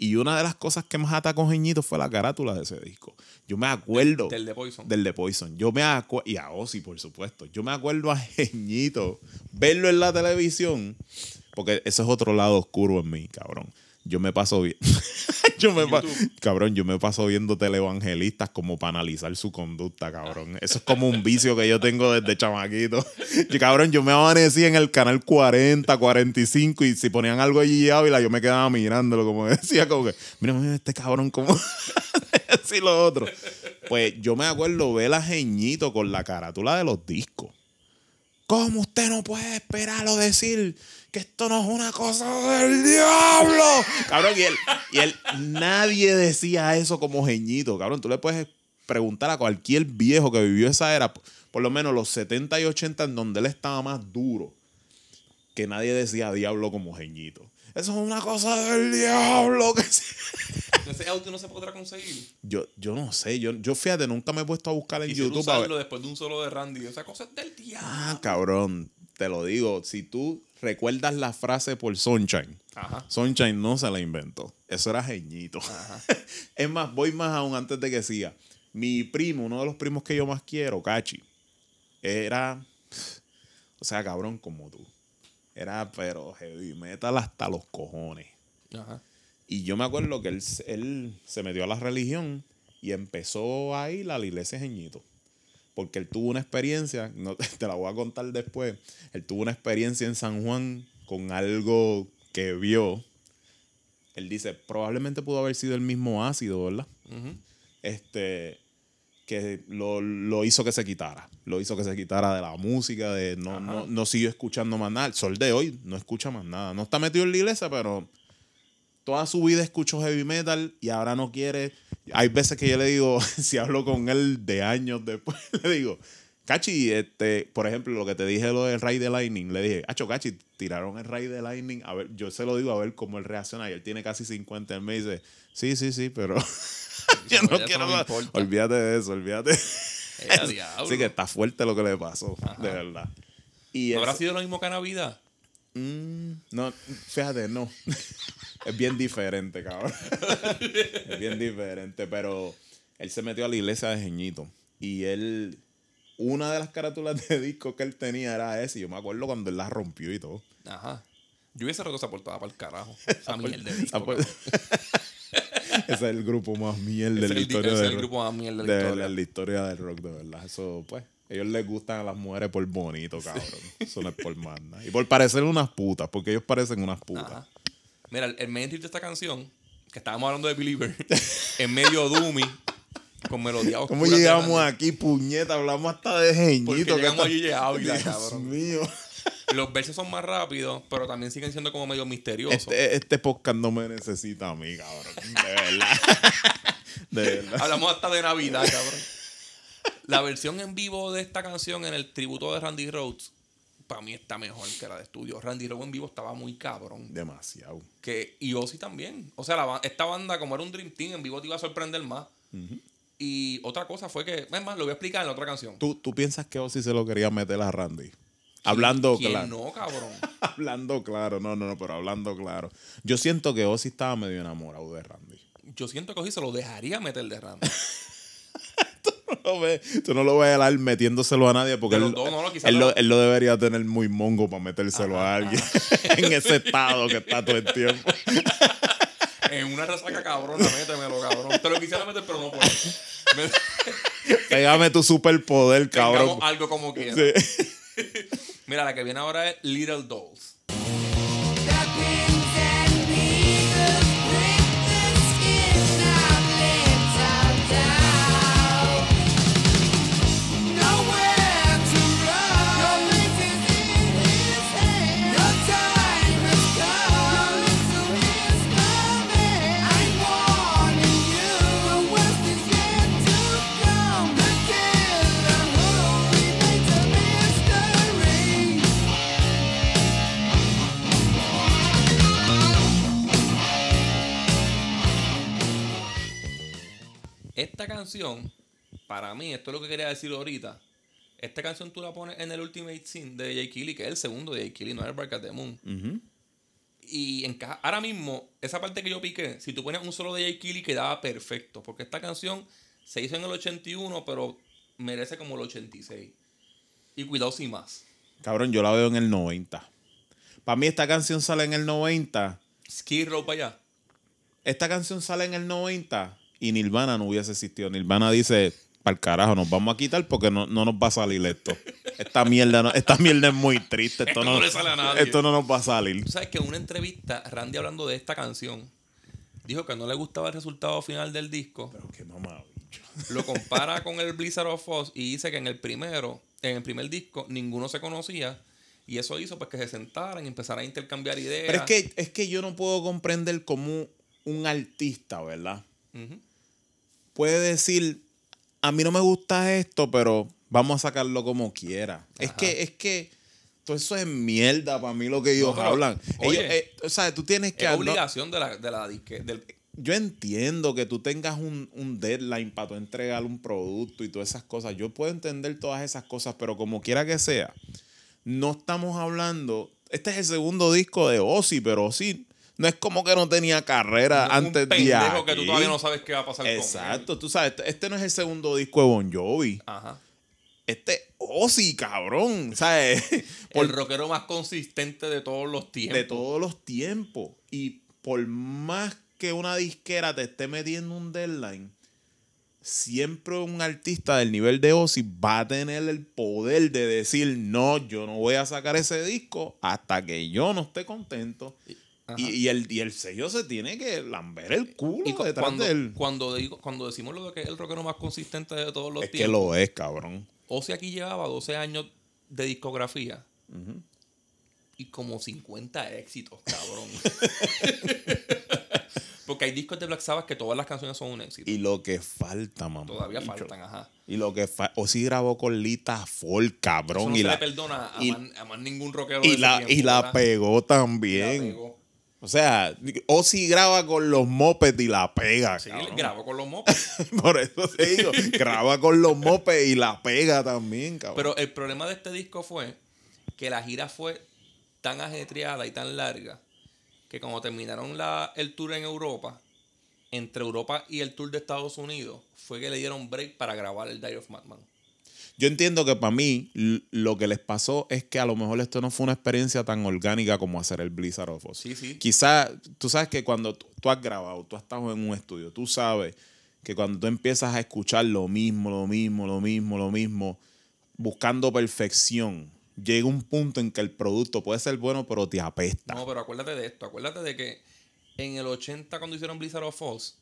Y una de las cosas que más atacó Geñito fue la carátula de ese disco. Yo me acuerdo Del de Poison. del de Poison. Yo me acuerdo, y a Ozzy, por supuesto. Yo me acuerdo a Geñito verlo en la televisión, porque ese es otro lado oscuro en mí, cabrón. Yo me paso bien. *laughs* yo me pa- cabrón, yo me paso viendo televangelistas como para analizar su conducta, cabrón. Eso es como un vicio que yo tengo desde chamaquito. *laughs* Yo, cabrón, yo me amanecí en el canal 40, 45 y si ponían algo allí Ávila, yo me quedaba mirándolo, como *laughs* decía, como que, mira, mira este cabrón, como así lo otro. Pues yo me acuerdo ver a Geñito con la carátula de los discos. ¿Cómo usted no puede esperar o decir que esto no es una cosa del diablo? Cabrón, y él, y él, nadie decía eso como Geñito. Cabrón, tú le puedes preguntar a cualquier viejo que vivió esa era, por lo menos los 70 y 80, en donde él estaba más duro, que nadie decía diablo como Geñito. Eso es una cosa del diablo. Que se- Ese audio no se podrá conseguir. yo, yo no sé, yo, yo fíjate, nunca me he puesto a buscar en Quisiera YouTube. a ver- usarlo después de un solo de Randy. Esa cosa es del diablo. Ah, cabrón, te lo digo, si tú recuerdas la frase por Sunshine, Ajá. Sunshine no se la inventó. Eso era geñito. *laughs* es más, voy más aún antes de que siga. Mi primo, uno de los primos que yo más quiero, Cachi, era, o sea, cabrón como tú. Era, pero heavy metal hasta los cojones. Ajá. Y yo me acuerdo que él, él se metió a la religión y empezó a ir a la iglesia Geñito. Porque él tuvo una experiencia, no, *laughs* te la voy a contar después. Él tuvo una experiencia en San Juan con algo que vio. Él dice, probablemente pudo haber sido el mismo ácido, ¿verdad? Ujú. Este, que lo, lo hizo que se quitara. Lo hizo que se quitara de la música, de no, no, no siguió escuchando más nada. El sol de hoy no escucha más nada. No está metido en la iglesia, pero toda su vida escuchó heavy metal y ahora no quiere. Hay veces que yo le digo, *laughs* si hablo con él de años después, *laughs* le digo, Cachi, este, por ejemplo, lo que te dije lo del Ray de Lightning, le dije, Acho, Cachi, tiraron el Ray de Lightning, a ver, yo se lo digo a ver cómo él reacciona y él tiene casi 50, él me dice, sí, sí, sí, pero *laughs* yo no quiero no más. Olvídate de eso, olvídate. Eh. *laughs* Así que está fuerte lo que le pasó, Ajá. de verdad. Y ¿No habrá sido lo mismo que Navidad? Mm, no, fíjate, no. *laughs* es bien diferente, cabrón. es bien diferente, pero él se metió a la iglesia de Geñito. Y él, una de las carátulas de disco que él tenía era ese. Yo me acuerdo cuando él la rompió y todo. Ajá. Yo hubiese roto esa portada para el carajo. Esa mierda de disco. Ah, pues- cabrón. ese *laughs* es el grupo más de Ese la es el historia es grupo más mierda de de la historia. la historia del rock, de verdad. Eso, pues, ellos les gustan a las mujeres por bonito, cabrón. Eso no es por más nada. Y por parecer unas putas, porque ellos parecen unas putas. Ajá. Mira, el, main trip de esta canción, que estábamos hablando de Believer, *laughs* en medio doomy, con melodía oscura. ¿Cómo llegamos aquí, puñeta? Hablamos hasta de Porque Geñito. que llegamos allí Ávila, Dios cabrón. mío. Los versos son más rápidos, pero también siguen siendo como medio misteriosos. Este, este podcast no me necesita a mí, cabrón. De verdad. *laughs* De verdad. Hablamos hasta de Navidad, cabrón. La versión en vivo de esta canción en el tributo de Randy Rhodes, para mí está mejor que la de estudio. Randy Rhodes en vivo estaba muy cabrón. Demasiado. Que, y Ozzy también. O sea, la esta banda, como era un Dream Team, en vivo te iba a sorprender más. Y otra cosa fue que, es más, lo voy a explicar en la otra canción. ¿Tú, ¿Tú piensas que Ozzy se lo quería meter a Randy? Hablando ¿Quién claro. no, cabrón? *laughs* Hablando claro. No, no, no, pero hablando claro. Yo siento que Ozzy estaba medio enamorado de Randy. Yo siento que Ozzy se lo dejaría meter de Randy. *laughs* lo ves, tú no lo ves a él metiéndoselo a nadie porque él, los dos, no, no, él no. lo, él lo debería tener muy mongo para metérselo a alguien *laughs* en ese estado que está todo el tiempo. En una resaca cabrona, métemelo, cabrón. Te lo quisiera meter, pero no puedo. Me- Pégame tu superpoder, cabrón. Tengamos algo como quiera. Sí. Mira, la que viene ahora es Little Dolls. Esta canción, para mí, esto es lo que quería decir ahorita. Esta canción tú la pones en el Ultimate Scene de Jay Kelly, que es el segundo de Jay Kelly, no es el Bark at the Moon. Y encaja. Ahora mismo, esa parte que yo piqué, si tú pones un solo de Jay Kelly, quedaba perfecto. Porque esta canción se hizo en el 81, pero merece como el 86. Y cuidado sin más. Cabrón, yo la veo en el 90. Para mí esta canción sale en el 90. Skid Row para allá. Esta canción sale en el 90 y Nirvana no hubiese existido. Nirvana dice, para el carajo, nos vamos a quitar porque no, no nos va a salir esto. Esta mierda, no- esta mierda es muy triste. Esto, Esto no le sale a nadie. Esto no nos va a salir. Tú sabes que en una entrevista, Randy hablando de esta canción, dijo que no le gustaba el resultado final del disco. Pero qué mamá, bicho. Lo compara con el Blizzard of Oz y dice que en el primero, en el primer disco, ninguno se conocía. Y eso hizo pues que se sentaran y empezaran a intercambiar ideas. Pero es que, es que yo no puedo comprender cómo un artista, ¿verdad? Ujú. Puede decir, a mí no me gusta esto, pero vamos a sacarlo como quiera. Es que, es que todo eso es mierda para mí lo que ellos No, pero, hablan. oye, Ellos, eh, o sea, tú tienes que... Es no- obligación de la, de la disque. Del, yo entiendo que tú tengas un, un deadline para tú entregar un producto y todas esas cosas. Yo puedo entender todas esas cosas, pero como quiera que sea, no estamos hablando. Este es el segundo disco de Ozzy, pero Ozzy no es como que no tenía carrera un antes de. pendejo que tú aquí. todavía no sabes qué va a pasar con él. Exacto, tú sabes, este- este no es el segundo disco de Bon Jovi. Ajá. Este *laughs* es Ozzy, cabrón. ¿Sabes? Por- el rockero más consistente de todos los tiempos. de todos los tiempos. Y por más que una disquera te esté metiendo un deadline, siempre un artista del nivel de Ozzy va a tener el poder de decir, no, yo no voy a sacar ese disco hasta que yo no esté contento. Y, y el, y el sello se tiene que lamber el culo Y detrás cuando, de él. cuando, digo, cuando decimos lo de que es el rockero más consistente de todos los Es que tiempos, lo es, cabrón. Ozzy aquí llevaba 12 años de discografía y como 50 éxitos, cabrón. *laughs* Porque hay discos de Black Sabbath que todas las canciones son un éxito. Y lo que falta, mamá. Todavía bicho. faltan, ajá. Y lo que falta. Ozzy grabó con Lita Ford, Eso cabrón. no y se la, le perdona a, y- más, a más ningún rockero y de la, tiempo, y la ¿verdad? pegó Y la también. pegó. O sea, Ozzy graba con los mopeds y la pega, Sí, cabrón. grabó con los *laughs* mopeds. Por eso te digo, graba con los mopeds y la pega también, cabrón. Pero el problema de este disco fue que la gira fue tan ajetreada y tan larga que cuando terminaron la, el tour en Europa, entre Europa y el tour de Estados Unidos, fue que le dieron break para grabar el Diary of Madman. Yo entiendo que para mí lo que les pasó es que a lo mejor esto no fue una experiencia tan orgánica como hacer el Blizzard of Oz. Sí, sí. Quizá, tú sabes que cuando tú, has grabado, tú has estado en un estudio, tú sabes que cuando tú empiezas a escuchar lo mismo, lo mismo, lo mismo, lo mismo, buscando perfección, llega un punto en que el producto puede ser bueno, pero te apesta. No, pero acuérdate de esto. Acuérdate de que en el 80, cuando hicieron Blizzard of Oz,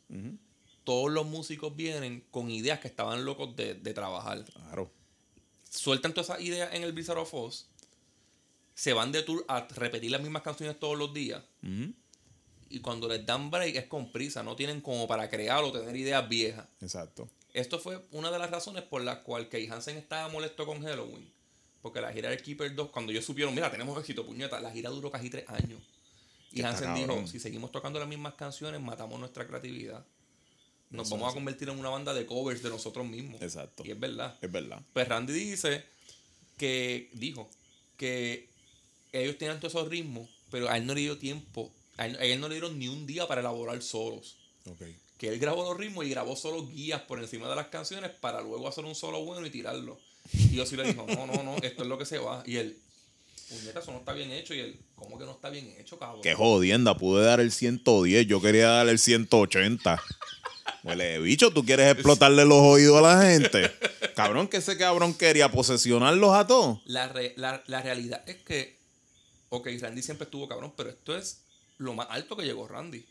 todos los músicos vienen con ideas que estaban locos de, de trabajar. Claro. Sueltan todas esas ideas en el Blizzard of Oz, se van de tour a repetir las mismas canciones todos los días. Y cuando les dan break es con prisa, no tienen como para crear o tener ideas viejas. Exacto. Esto fue una de las razones por las cuales Kay Hansen estaba molesto con Halloween. Porque la gira del Keeper 2, cuando ellos supieron, mira, tenemos éxito, puñeta, la gira duró casi tres años. Y Hansen dijo, si seguimos tocando las mismas canciones, matamos nuestra creatividad. Nos vamos a convertir en una banda de covers de nosotros mismos. Exacto. Y es verdad. Es verdad. Pues Randy dice que, dijo, que ellos tenían todos esos ritmos, pero a él no le dio tiempo, a él, a él no le dieron ni un día para elaborar solos. Ok. que él grabó los ritmos y grabó solo guías por encima de las canciones para luego hacer un solo bueno y tirarlo. Y yo sí le dijo, no, no, no, esto es lo que se va. Y él, puñeta, eso no está bien hecho. Y él, ¿cómo que no está bien hecho, cabrón? Qué jodienda, pude dar el 110, yo quería dar el 180. Huele, bicho, tú quieres explotarle los oídos a la gente. *laughs* Cabrón, que ese cabrón quería posesionarlos a todos. La, re- la, la realidad es que, ok, Randy siempre estuvo cabrón, pero esto es lo más alto que llegó Randy.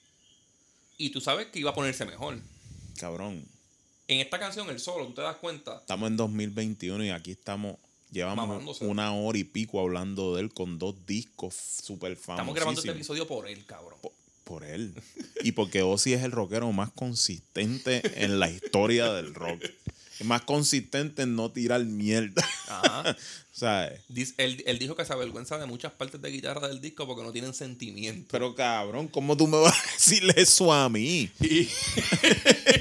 Y tú sabes que iba a ponerse mejor. Cabrón, En esta canción, el solo, tú te das cuenta. estamos en 2021 y aquí estamos, llevamos Mamándose. una hora y pico hablando de él con dos discos súper famosos. Estamos grabando este episodio por él, cabrón. Por él. Y porque Ozzy es el rockero más consistente en la historia del rock. Más consistente en no tirar mierda. Ajá. *laughs* sea, Dice- Él, él dijo que se avergüenza de muchas partes de guitarra del disco porque no tienen sentimiento. pero cabrón, ¿cómo tú me vas a decirle eso a mí? Y *laughs*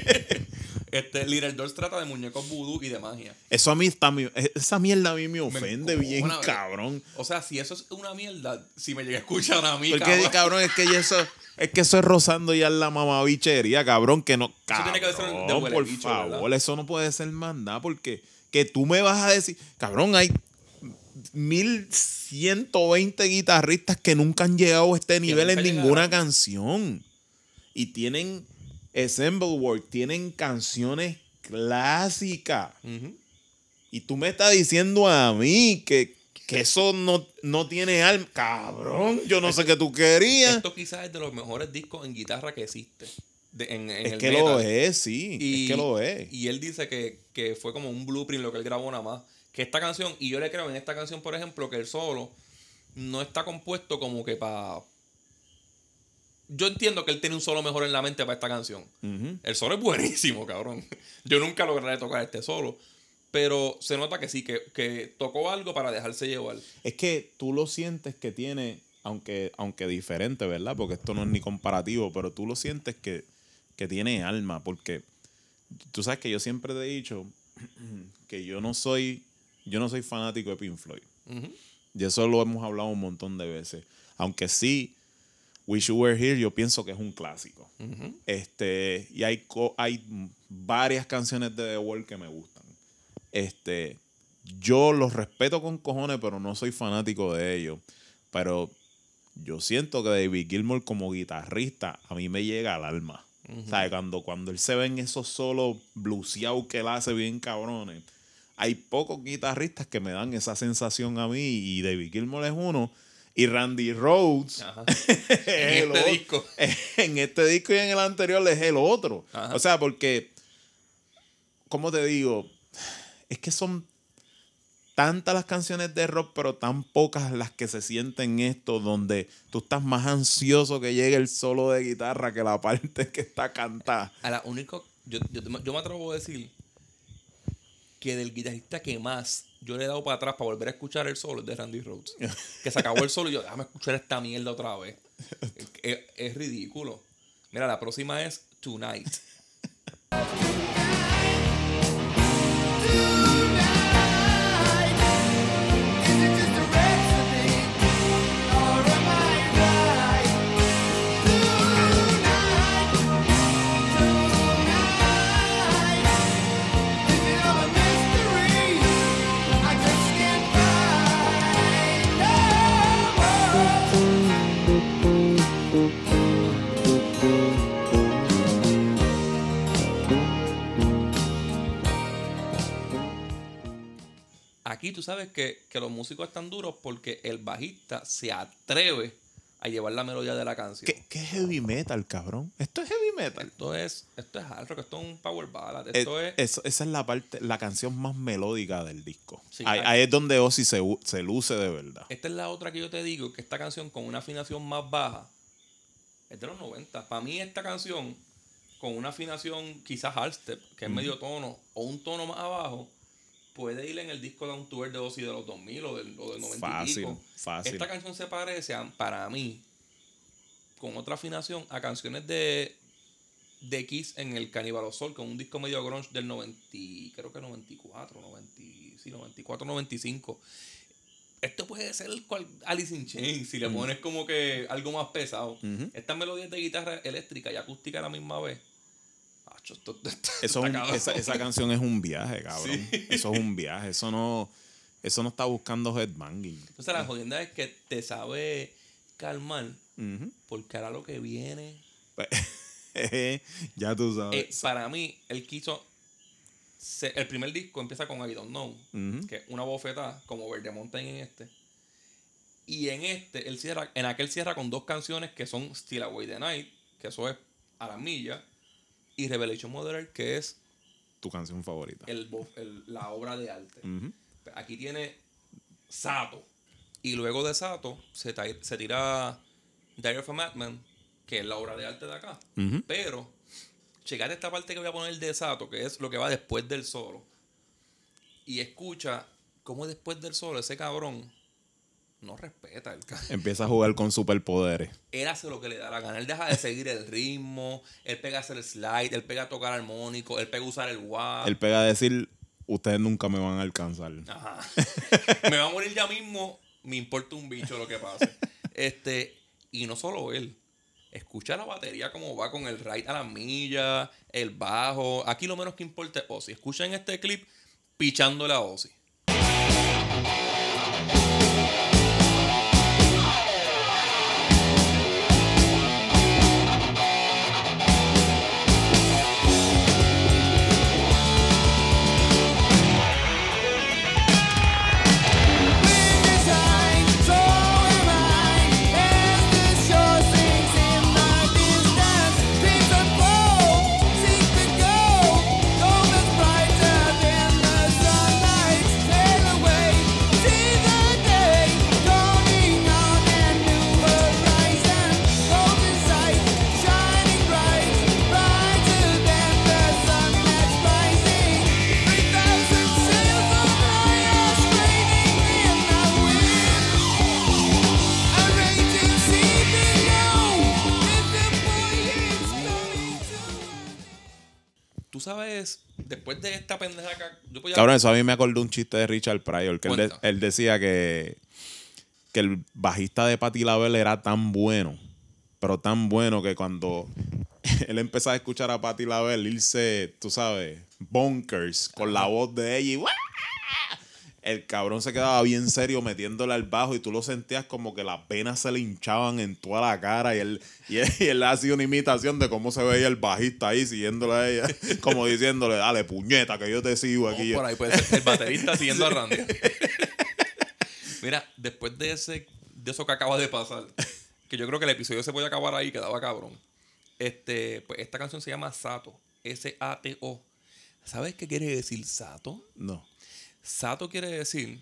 este Little Doors trata de muñecos vudú y de magia. Eso a mí está esa mierda a mí me ofende bien, cabrón. O sea, si eso es una mierda, si me llega a escuchar a mí, Porque cabrón, cabrón, es que eso es que eso es rozando ya la mamabichería, cabrón, que no, Eso tiene que ser cabrón, de por bicho, favor, ¿verdad? eso no puede ser más nada porque que tú me vas a decir, cabrón, hay 1120 guitarristas que nunca han llegado a este nivel en ninguna llegaron. canción y tienen assemble work, tienen canciones clásicas. Y tú me estás diciendo a mí que, que eso no, no tiene alma. Cabrón, yo no sé qué tú querías. Esto quizás es de los mejores discos en guitarra que existe. de- en, en Es el que metal. lo es, sí. es que lo es. Y él dice que, que fue como un blueprint lo que él grabó nada más. Que esta canción, y yo le creo en esta canción, por ejemplo, que el solo no está compuesto como que para. Yo entiendo que él tiene un solo mejor en la mente para esta canción. El solo es buenísimo, cabrón. *laughs* Yo nunca lograré tocar este solo. Pero se nota que sí, que, que tocó algo para dejarse llevar. Es que tú lo sientes que tiene, aunque, aunque diferente, ¿verdad? Porque esto no es ni comparativo, pero tú lo sientes que, que tiene alma, porque tú sabes que yo siempre te he dicho *clears throat* que yo no soy, yo no soy fanático de Pink Floyd. Y eso lo hemos hablado un montón de veces. Aunque sí, Wish You Were Here, yo pienso que es un clásico. Este, y hay, hay varias canciones de The Wall que me gustan. Este, yo los respeto con cojones, pero no soy fanático de ellos. Pero yo siento que David Gilmour como guitarrista a mí me llega al alma. Ujú. ¿Sabes? Cuando, cuando él se ve en esos solos bluseados que él hace bien cabrones. Hay pocos guitarristas que me dan esa sensación a mí y David Gilmour es uno. Y Randy Rhodes *laughs* es En este disco. *laughs* en este disco y en el anterior es el otro. Ajá. O sea, porque, ¿cómo te digo? Es que son tantas las canciones de rock, pero tan pocas las que se sienten esto, donde tú estás más ansioso que llegue el solo de guitarra que la *laughs* parte que está cantada. A la único, yo, yo, yo me atrevo a decir que del guitarrista que más yo le he dado para atrás para volver a escuchar el solo es de Randy Rhodes. *laughs* que se acabó el solo y yo, déjame escuchar esta mierda otra vez. es, es ridículo. Mira, la próxima es Tonight. *laughs* Aquí tú sabes que, que los músicos están duros porque el bajista se atreve a llevar la melodía de la canción. ¿Qué, qué heavy metal, cabrón? Esto es heavy metal. Esto es, esto es hard rock, esto es un power ballad, Eh, esto es... eso- esa es la parte, la canción más melódica del disco. Sí, ahí, es donde Ozzy se, se luce de verdad. Esta es la otra que yo te digo, que esta canción con una afinación más baja es de los 90. Para mí esta canción con una afinación quizás hardstep, que es medio tono, o un tono más abajo, puede ir en el disco de un tour de Ozzy de los 2000 o del, o del 90 y pico. fácil. Esta canción se parece, a- para mí, con otra afinación, a canciones de, de Kiss en el Cannibal of Soul, con un disco medio grunge del 90, creo que 94, 90, sí, 94, 95. Esto puede ser cual, Alice in Chains, si le pones como que algo más pesado. Ujú. Estas melodías de guitarra eléctrica y acústica a la misma vez esto- esto Eso un- esa, esa canción es un viaje, cabrón. Eso es un viaje. Eso no, eso no está buscando headbanging. Entonces la jodienda es que te sabe calmar porque ahora lo que viene... *laughs* Ya tú Eh, sabes. para mí, él quiso... se- el primer disco empieza con I Don't Know, que es una bofetada como Verde Mountain en este. Y en este, él cierra, en aquel cierra con dos canciones que son Still Away the Night, que eso es a la milla, y Revelation Moderate, que es Tu canción favorita. el, bo- el- la obra de arte. Aquí tiene Sato. Y luego de Sato se, tira Diary of a Madman, que es la obra de arte de acá. Ujú. Pero, checate esta parte que voy a poner de Sato, que es lo que va después del solo. Y escucha cómo después del solo ese cabrón no respeta el ca- Empieza a jugar con superpoderes. Él hace lo que le da la gana. Él deja de seguir el ritmo. Él pega a hacer el slide. Él pega a tocar armónico. Él pega a usar el wah. Él pega a decir, ustedes nunca me van a alcanzar. Ajá. *laughs* me va a morir ya mismo. Me importa un bicho lo que pase. Este, y no solo él. Escucha la batería como va con el ride a la milla, el bajo. Aquí lo menos que importa es Ozzy. Escuchen este clip pichándole a Ozzy. Sabes, después de esta pendeja acá, yo podía- Cabrón, eso a mí me acordó un chiste de Richard Pryor, que él, de- Cuenta. él decía que, que el bajista de Patti LaBelle era tan bueno, pero tan bueno que cuando *laughs* él empezaba a escuchar a Patti LaBelle irse, tú sabes, bonkers, con la voz de ella y. el cabrón se quedaba bien serio metiéndole al bajo y tú lo sentías como que las venas se le hinchaban en toda la cara y él, y él, *laughs* y él hacía una imitación de cómo se veía el bajista ahí siguiéndole a ella, *laughs* como diciéndole, dale puñeta que yo te sigo aquí. por ahí puede ser el baterista *laughs* siguiendo a Randy. Mira, después de ese de eso que acaba de pasar, que yo creo que el episodio se puede acabar ahí, quedaba cabrón. Este, pues esta canción se llama Sato, S A T O. ¿Sabes qué quiere decir Sato? No. Sato quiere decir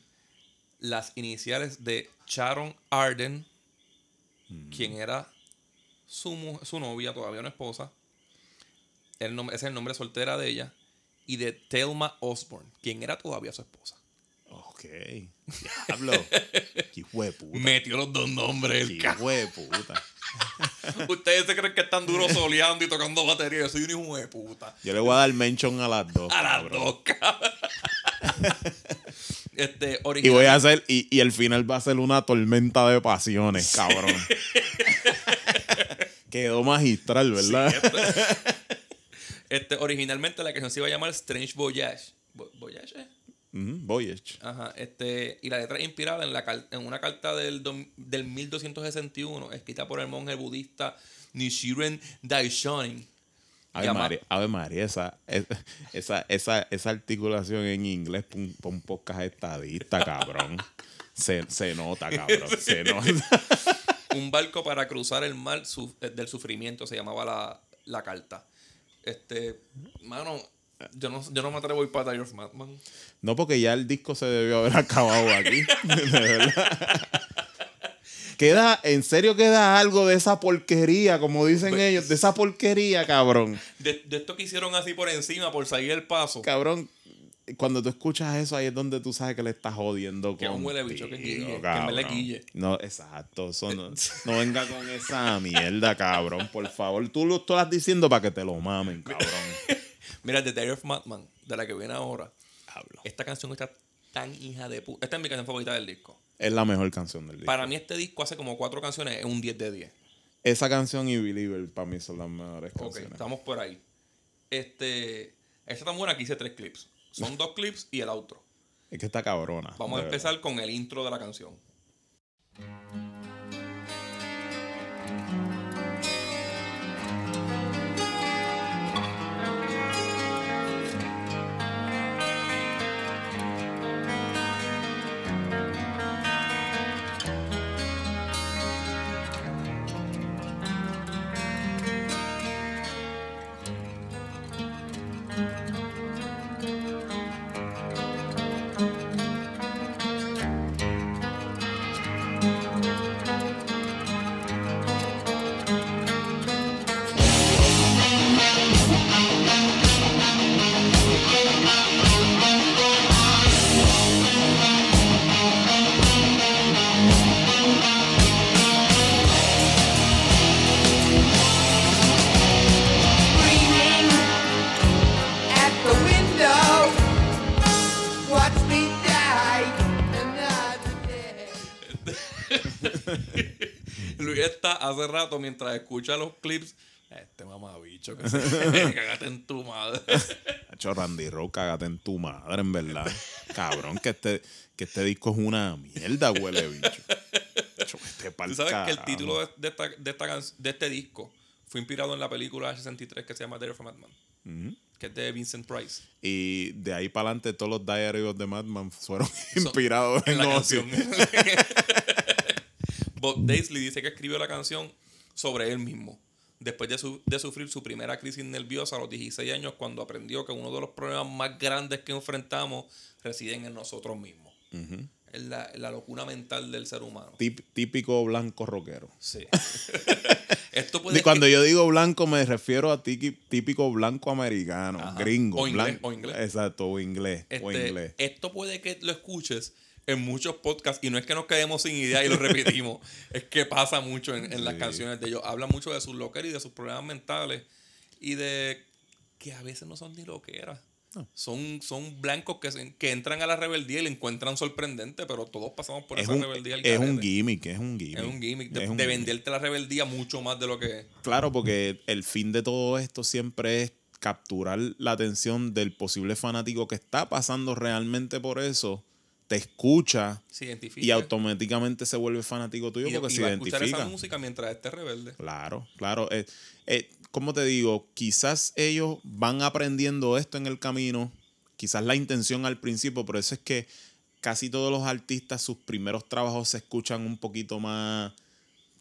las iniciales de Sharon Arden, quien era su, su novia, todavía no esposa. El nombre, ese es el nombre soltera de ella. Y de Thelma Osborne, quien era todavía su esposa. Ok. Diablo. *laughs* Qué puta. Metió los dos nombres. Qué puta. *laughs* Ustedes se creen que están duros soleando y tocando batería. Yo soy un hijo de puta. Yo le voy a dar mention a las dos. A las dos, cabrón. *laughs* Este, Y voy a hacer, y, y el final va a ser una tormenta de pasiones, cabrón. *laughs* Quedó magistral, ¿verdad? *laughs* Este, originalmente la canción se iba a llamar Strange Voyage. Vo- ¿Voyage? eh? Ujú, Voyage. Ajá, este, y la letra es inspirada en, la, en una carta del, del 1261, escrita por el monje budista Nichiren Daishonin. Ave María, Ave María, esa, es- esa, esa, esa articulación en inglés para un, podcast estadista, cabrón. Se, se nota, cabrón. Se *laughs* nota. Un barco para cruzar el mar su- eh, del sufrimiento, se llamaba la, la carta. Este, mano, yo no, yo no me atrevo a ir para Dire of Madman. No, porque ya el disco se debió haber acabado aquí. *laughs* De verdad. Queda, en serio queda algo de esa porquería, como dicen Pues- ellos, de esa porquería, cabrón. De, de esto que hicieron así por encima, por seguir el paso. Cabrón, cuando tú escuchas eso, ahí es donde tú sabes que le estás jodiendo Que un huele bicho, que guille, que cabrón. verdad guille. No, exacto. Eso no, *laughs* no venga con esa mierda, cabrón. Por favor, tú lo estás diciendo para que te lo mamen, cabrón. *laughs* Mira, The Diary of Madman, de la que viene ahora. Hablo. Esta canción está tan hija de puta. Esta es mi canción favorita del disco. Es la mejor canción del disco. Para mí este disco hace como cuatro canciones, es un 10 de 10. Esa canción y Believer para mí son las mejores Ok, canciones. estamos por ahí. Este, esta tan buena que hice tres clips. Son dos clips y el outro. Es que está cabrona. Vamos a empezar con el intro de la canción. Hace rato mientras escucha los clips. Este mamabicho que se *laughs* cagate en tu madre. Hacho, Randy Rowe, cágate en tu madre, en verdad. Cabrón, que este, que este disco es una mierda, huele bicho. Hacho, pa'l Tú sabes que el título de, esta, de, esta de este disco fue inspirado en la película 63 que se llama Diary of a Madman, que es de Vincent Price. Y de ahí para adelante todos los diarios de Madman fueron *laughs* inspirados en la Ozzy. canción. *laughs* Bob Daisley dice que escribió la canción sobre él mismo. Después de, su- de sufrir su primera crisis nerviosa a los 16 años, cuando aprendió que uno de los problemas más grandes que enfrentamos residen en nosotros mismos. Ujú. Es la, la locura mental del ser humano. Típico blanco rockero. Sí. *laughs* Esto puede Y cuando yo digo blanco me refiero a típico blanco americano, Ajá. gringo. O inglés, o inglés. Exacto, o inglés. o Este, inglés. Esto puede que lo escuches en muchos podcasts y no es que nos quedemos sin idea y lo *laughs* repetimos, es que pasa mucho en, en las canciones de ellos. Hablan mucho de sus loqueras y de sus problemas mentales y de que a veces no son ni loqueras. Son, son blancos que, se- que entran a la rebeldía y le encuentran sorprendente, pero todos pasamos por Es esa un, rebeldía. es un gimmick, es un gimmick. Es un gimmick de, Es un de gimmick. venderte la rebeldía mucho más de lo que es. Claro, porque el fin de todo esto siempre es capturar la atención del posible fanático que está pasando realmente por eso, te escucha Se identifica. y automáticamente se vuelve fanático tuyo y, porque y se va a escuchar esa identifica. música mientras esté rebelde. Claro, claro. Eh, eh, como te digo, quizás ellos van aprendiendo esto en el camino, quizás la intención al principio, por eso es que casi todos los artistas, sus primeros trabajos se escuchan un poquito más,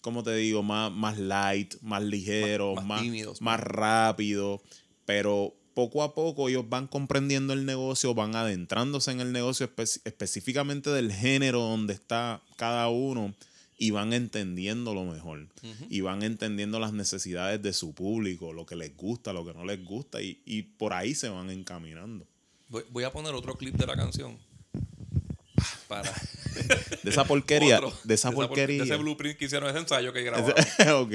como te digo, más, más light, más ligeros, Más- más, más tímidos, más rápido, pero poco a poco ellos van comprendiendo el negocio, van adentrándose en el negocio espe- específicamente del género donde está cada uno y van entendiendo lo mejor y van entendiendo las necesidades de su público, lo que les gusta, lo que no les gusta y, y por ahí se van encaminando. Voy, voy a poner otro clip de la canción. Para. *laughs* De esa porquería, de esa por- porquería. de ese blueprint que hicieron, ese ensayo que grabaron. *laughs* ok.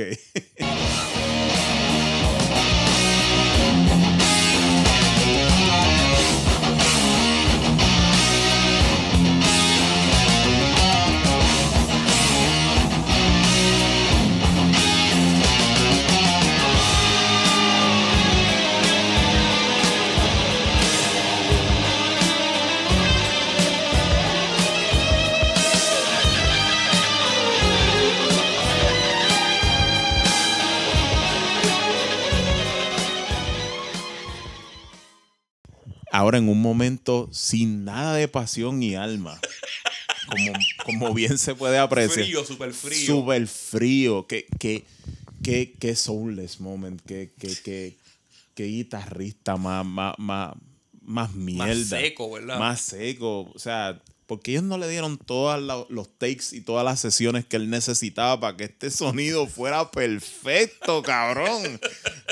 Ahora en un momento sin nada de pasión y alma. Como, como bien se puede apreciar. Frío, súper frío. Súper frío. Que, que soulless moment. Que, que, que, que guitarrista más, más, más, más mierda. seco, ¿verdad? Más seco. O sea, porque ellos no le dieron todos los takes y todas las sesiones que él necesitaba para que este sonido fuera perfecto, cabrón.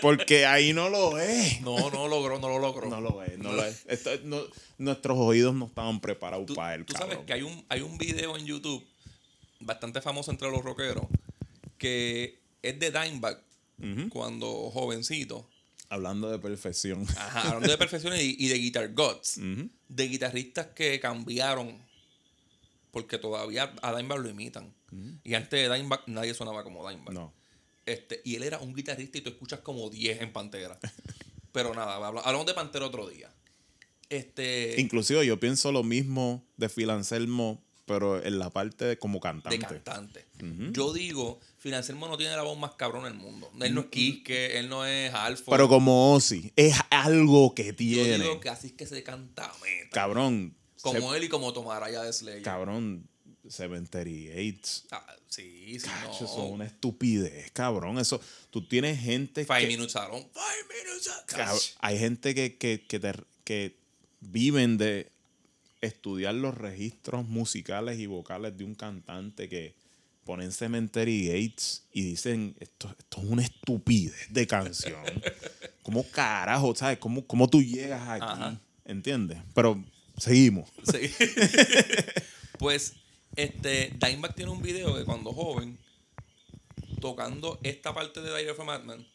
Porque ahí no lo es. No, no logró, no lo logró. No lo es, no lo es. Esto- no- nuestros oídos no estaban preparados Tú, para él, tú cabrón. sabes que hay un, hay un video en YouTube bastante famoso entre los rockeros que es de Dimebag cuando jovencito. Hablando de perfección. Ajá, hablando de perfecciones y, y de Guitar Gods. De guitarristas que cambiaron porque todavía a Dimebag lo imitan. Y antes de Dimebag nadie sonaba como Dimebag. No. Este, y él era un guitarrista y tú escuchas como 10 en Pantera. *laughs* Pero nada, habla- hablamos de Pantera otro día. Este. Inclusive yo pienso lo mismo de Phil Anselmo, pero en la parte de como de cantante. cantante. Yo digo, Phil Anselmo no tiene la voz más cabrón del mundo. Él no es Quisque, él no es Alfo. Pero como Ozzy, es algo que Yo tiene. digo que así es que se canta meta. Cabrón. Como se- él y como Tomaraya de Slayer. cabrón. Cemetery Gates. Ah, sí, sí, Cacho, no. eso es una estupidez, cabrón. Eso, tú tienes gente Five que, minutes alone. Five minutes hay gente que, que, que, te- que viven de estudiar los registros musicales y vocales de un cantante que ponen Cemetery Gates y dicen esto, esto es una estupidez de canción. *laughs* ¿Cómo carajo, sabes? ¿Cómo, cómo tú llegas aquí? Ajá. ¿Entiendes? Pero seguimos. Sí. *laughs* pues, este, Dimebag tiene un video de cuando joven tocando esta parte de Dire of a Madman.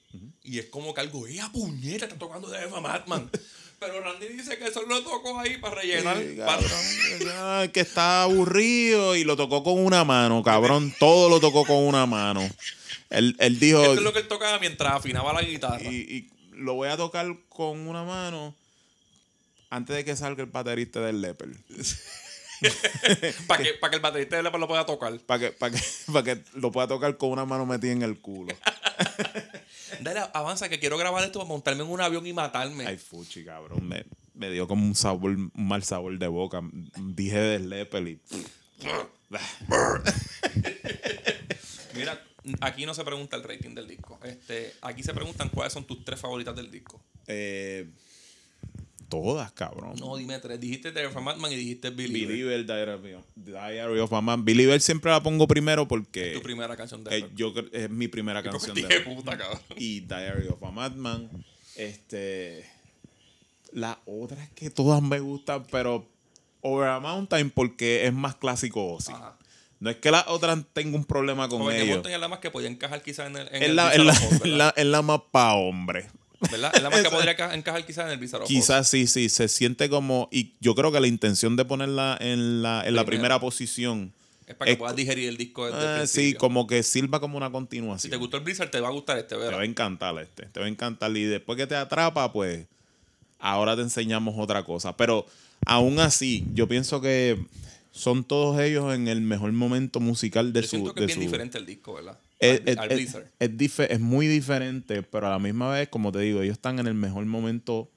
Y es como que algo, ¡ella puñeta! Está tocando Dire of a Madman. *laughs* Pero Randy dice que eso lo tocó ahí para rellenar. Sí, para- cabrón. Que está aburrido y lo tocó con una mano, cabrón. *laughs* Todo lo tocó con una mano. Él, él dijo, Esto es lo que él tocaba mientras afinaba la guitarra. y, y lo voy a tocar con una mano antes de que salga el baterista del Leper. *laughs* Para que, para que el baterista de Leppard lo pueda tocar. Para que, para que, *laughs* para que lo pueda tocar con una mano metida en el culo. *laughs* Dale, avanza, que quiero grabar esto para montarme en un avión y matarme. Ay, fuchi, cabrón. Me, me dio como un sabor, un mal sabor de boca. Dije del Leper y... Mira, aquí no se pregunta el rating del disco. Este, aquí se preguntan cuáles son tus tres favoritas del disco. Eh, todas, cabrón. No, dime tres. Dijiste Dire of a Madman y dijiste Believer. Believer, Diary of, Diary of a Man. Believer siempre la pongo primero porque Tu primera canción de eh, yo es mi primera *laughs* Porque canción dije, de puta, cabrón. y Diary of a Madman. Este, la otra es que todas me gustan, pero Over a Mountain porque es más clásico Ozzy. Ajá. No es que las otras tenga un problema con de ellos. Mountain es la más que podía encajar quizás en el, en Es el la, *laughs* es, la, es la- es la más pa' hombre. ¿Verdad? Es la más que podría enca- encajar quizás en el Bizarro. Quizás sí, sí, se siente como. Y yo creo que la intención de ponerla en la, en la Primera. posición. Es para que es- puedas digerir el disco desde el ah, sí, como que sirva como una Si continuación. te gustó el Blizzard, te va a gustar este, Te va ¿verdad? a encantar este. Te va a encantar. Y después que te atrapa, pues. Ahora te enseñamos otra cosa. Pero aún así, yo pienso que son todos ellos en el mejor momento musical de Yo su. siento que de es bien su- diferente el disco, ¿verdad? Es, al, es- al es- es es muy diferente, pero a la misma vez, como te digo, ellos están en el mejor momento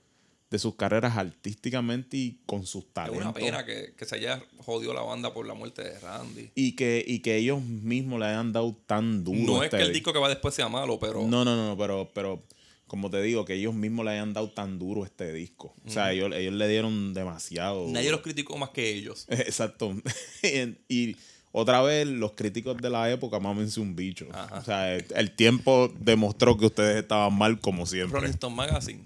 de sus carreras artísticamente y con sus Es talentos. una pena que, que se haya jodido la banda por la muerte de Randy. Y que, y que ellos mismos le hayan dado tan duro. No es que este el disco que va después sea malo, pero No, no, no, no, pero, pero como te digo, que ellos mismos le hayan dado tan duro este disco. O sea, ellos, ellos le dieron demasiado. nadie los criticó más que ellos. *laughs* Exacto. *laughs* y otra vez, los críticos de la época, mámense un bicho. Ajá. O sea, el, el tiempo demostró que ustedes estaban mal como siempre. Rolling Stone Magazine.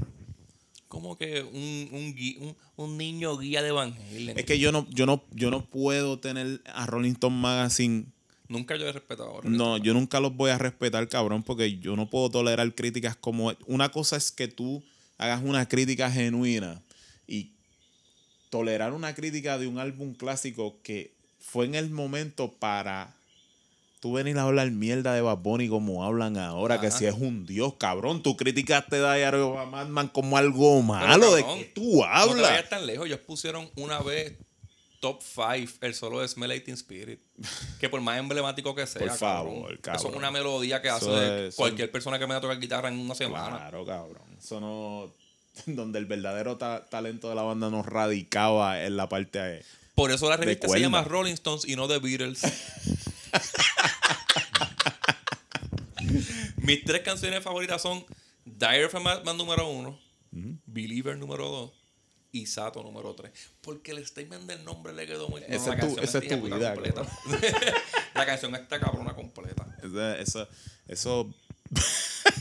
Como que un, un, un, un niño guía de Evangelion. Es que yo no, yo no, yo no puedo tener a Rolling Stone Magazine. Nunca yo he respetado a Rolling No, Stone yo nunca los voy a respetar, cabrón, porque yo no puedo tolerar críticas como. Una cosa es que tú hagas una crítica genuina y tolerar una crítica de un álbum clásico que fue en el momento para tú venir a hablar mierda de Bad Bunny como hablan ahora, que si es un dios, cabrón. Tú criticaste a Diary of a Madman como algo malo. ¿De cabrón, qué tú No te hablas? vayas tan lejos. Ellos pusieron una vez top 5 el solo de Smell 18 Spirit. Que por más emblemático que sea. Por favor, cabrón, cabrón. Eso es una melodía que hace de cualquier persona que me a tocar guitarra en una semana. Claro, cabrón. Eso no. *laughs* Donde el verdadero ta- talento de la banda no radicaba en la parte. Por eso la revista se llama Rolling Stones y no The Beatles. *laughs* Mis tres canciones favoritas son Dire a Madman número uno, Believer número dos y Sato número tres. Porque el statement del nombre le quedó muy... Esa es tu- esa es vida, completa. *laughs* la canción está cabrona completa. Esa- Eso, *laughs* eso,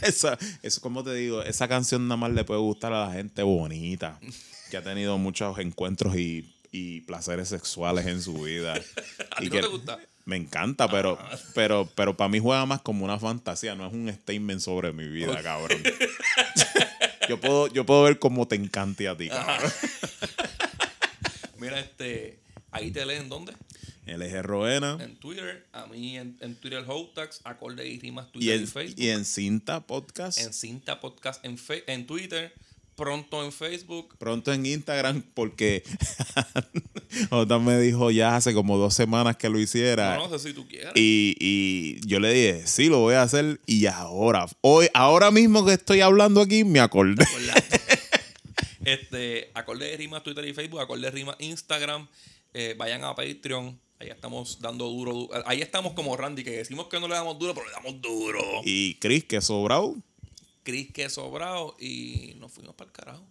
eso, eso, como te digo, esa canción nada más le puede gustar a la gente bonita, que ha tenido muchos encuentros y, y placeres sexuales en su vida. *laughs* ¿A y ti no que te gusta? Me encanta, pero, pero, pero para mí juega más como una fantasía, no es un statement sobre mi vida, cabrón. *laughs* yo puedo, yo puedo ver cómo te encante a ti, cabrón. *laughs* Mira, este... Ahí te leen dónde? El eje Roena En Twitter. A mí en, en Twitter Hotax, acorde y rimas y Twitter y, en, Facebook. y en Cinta Podcast. en Cinta Podcast en, Fe- en Twitter, Pronto en Facebook. Pronto en Instagram, porque *laughs* Jota me dijo ya hace como dos semanas que lo hiciera. No, no sé si tú quieres. Y, y yo le dije, sí, lo voy a hacer. Y ahora, hoy, ahora mismo que estoy hablando aquí, me acordé. *laughs* Este, acorde de rimas Twitter y Facebook, acorde de rimas Instagram. Eh, vayan a Patreon. Ahí estamos dando duro, du- Ahí estamos como Randy, que decimos que no le damos duro, pero le damos duro. Y Chris, que sobrado. Cris que sobrado y nos fuimos para el carajo.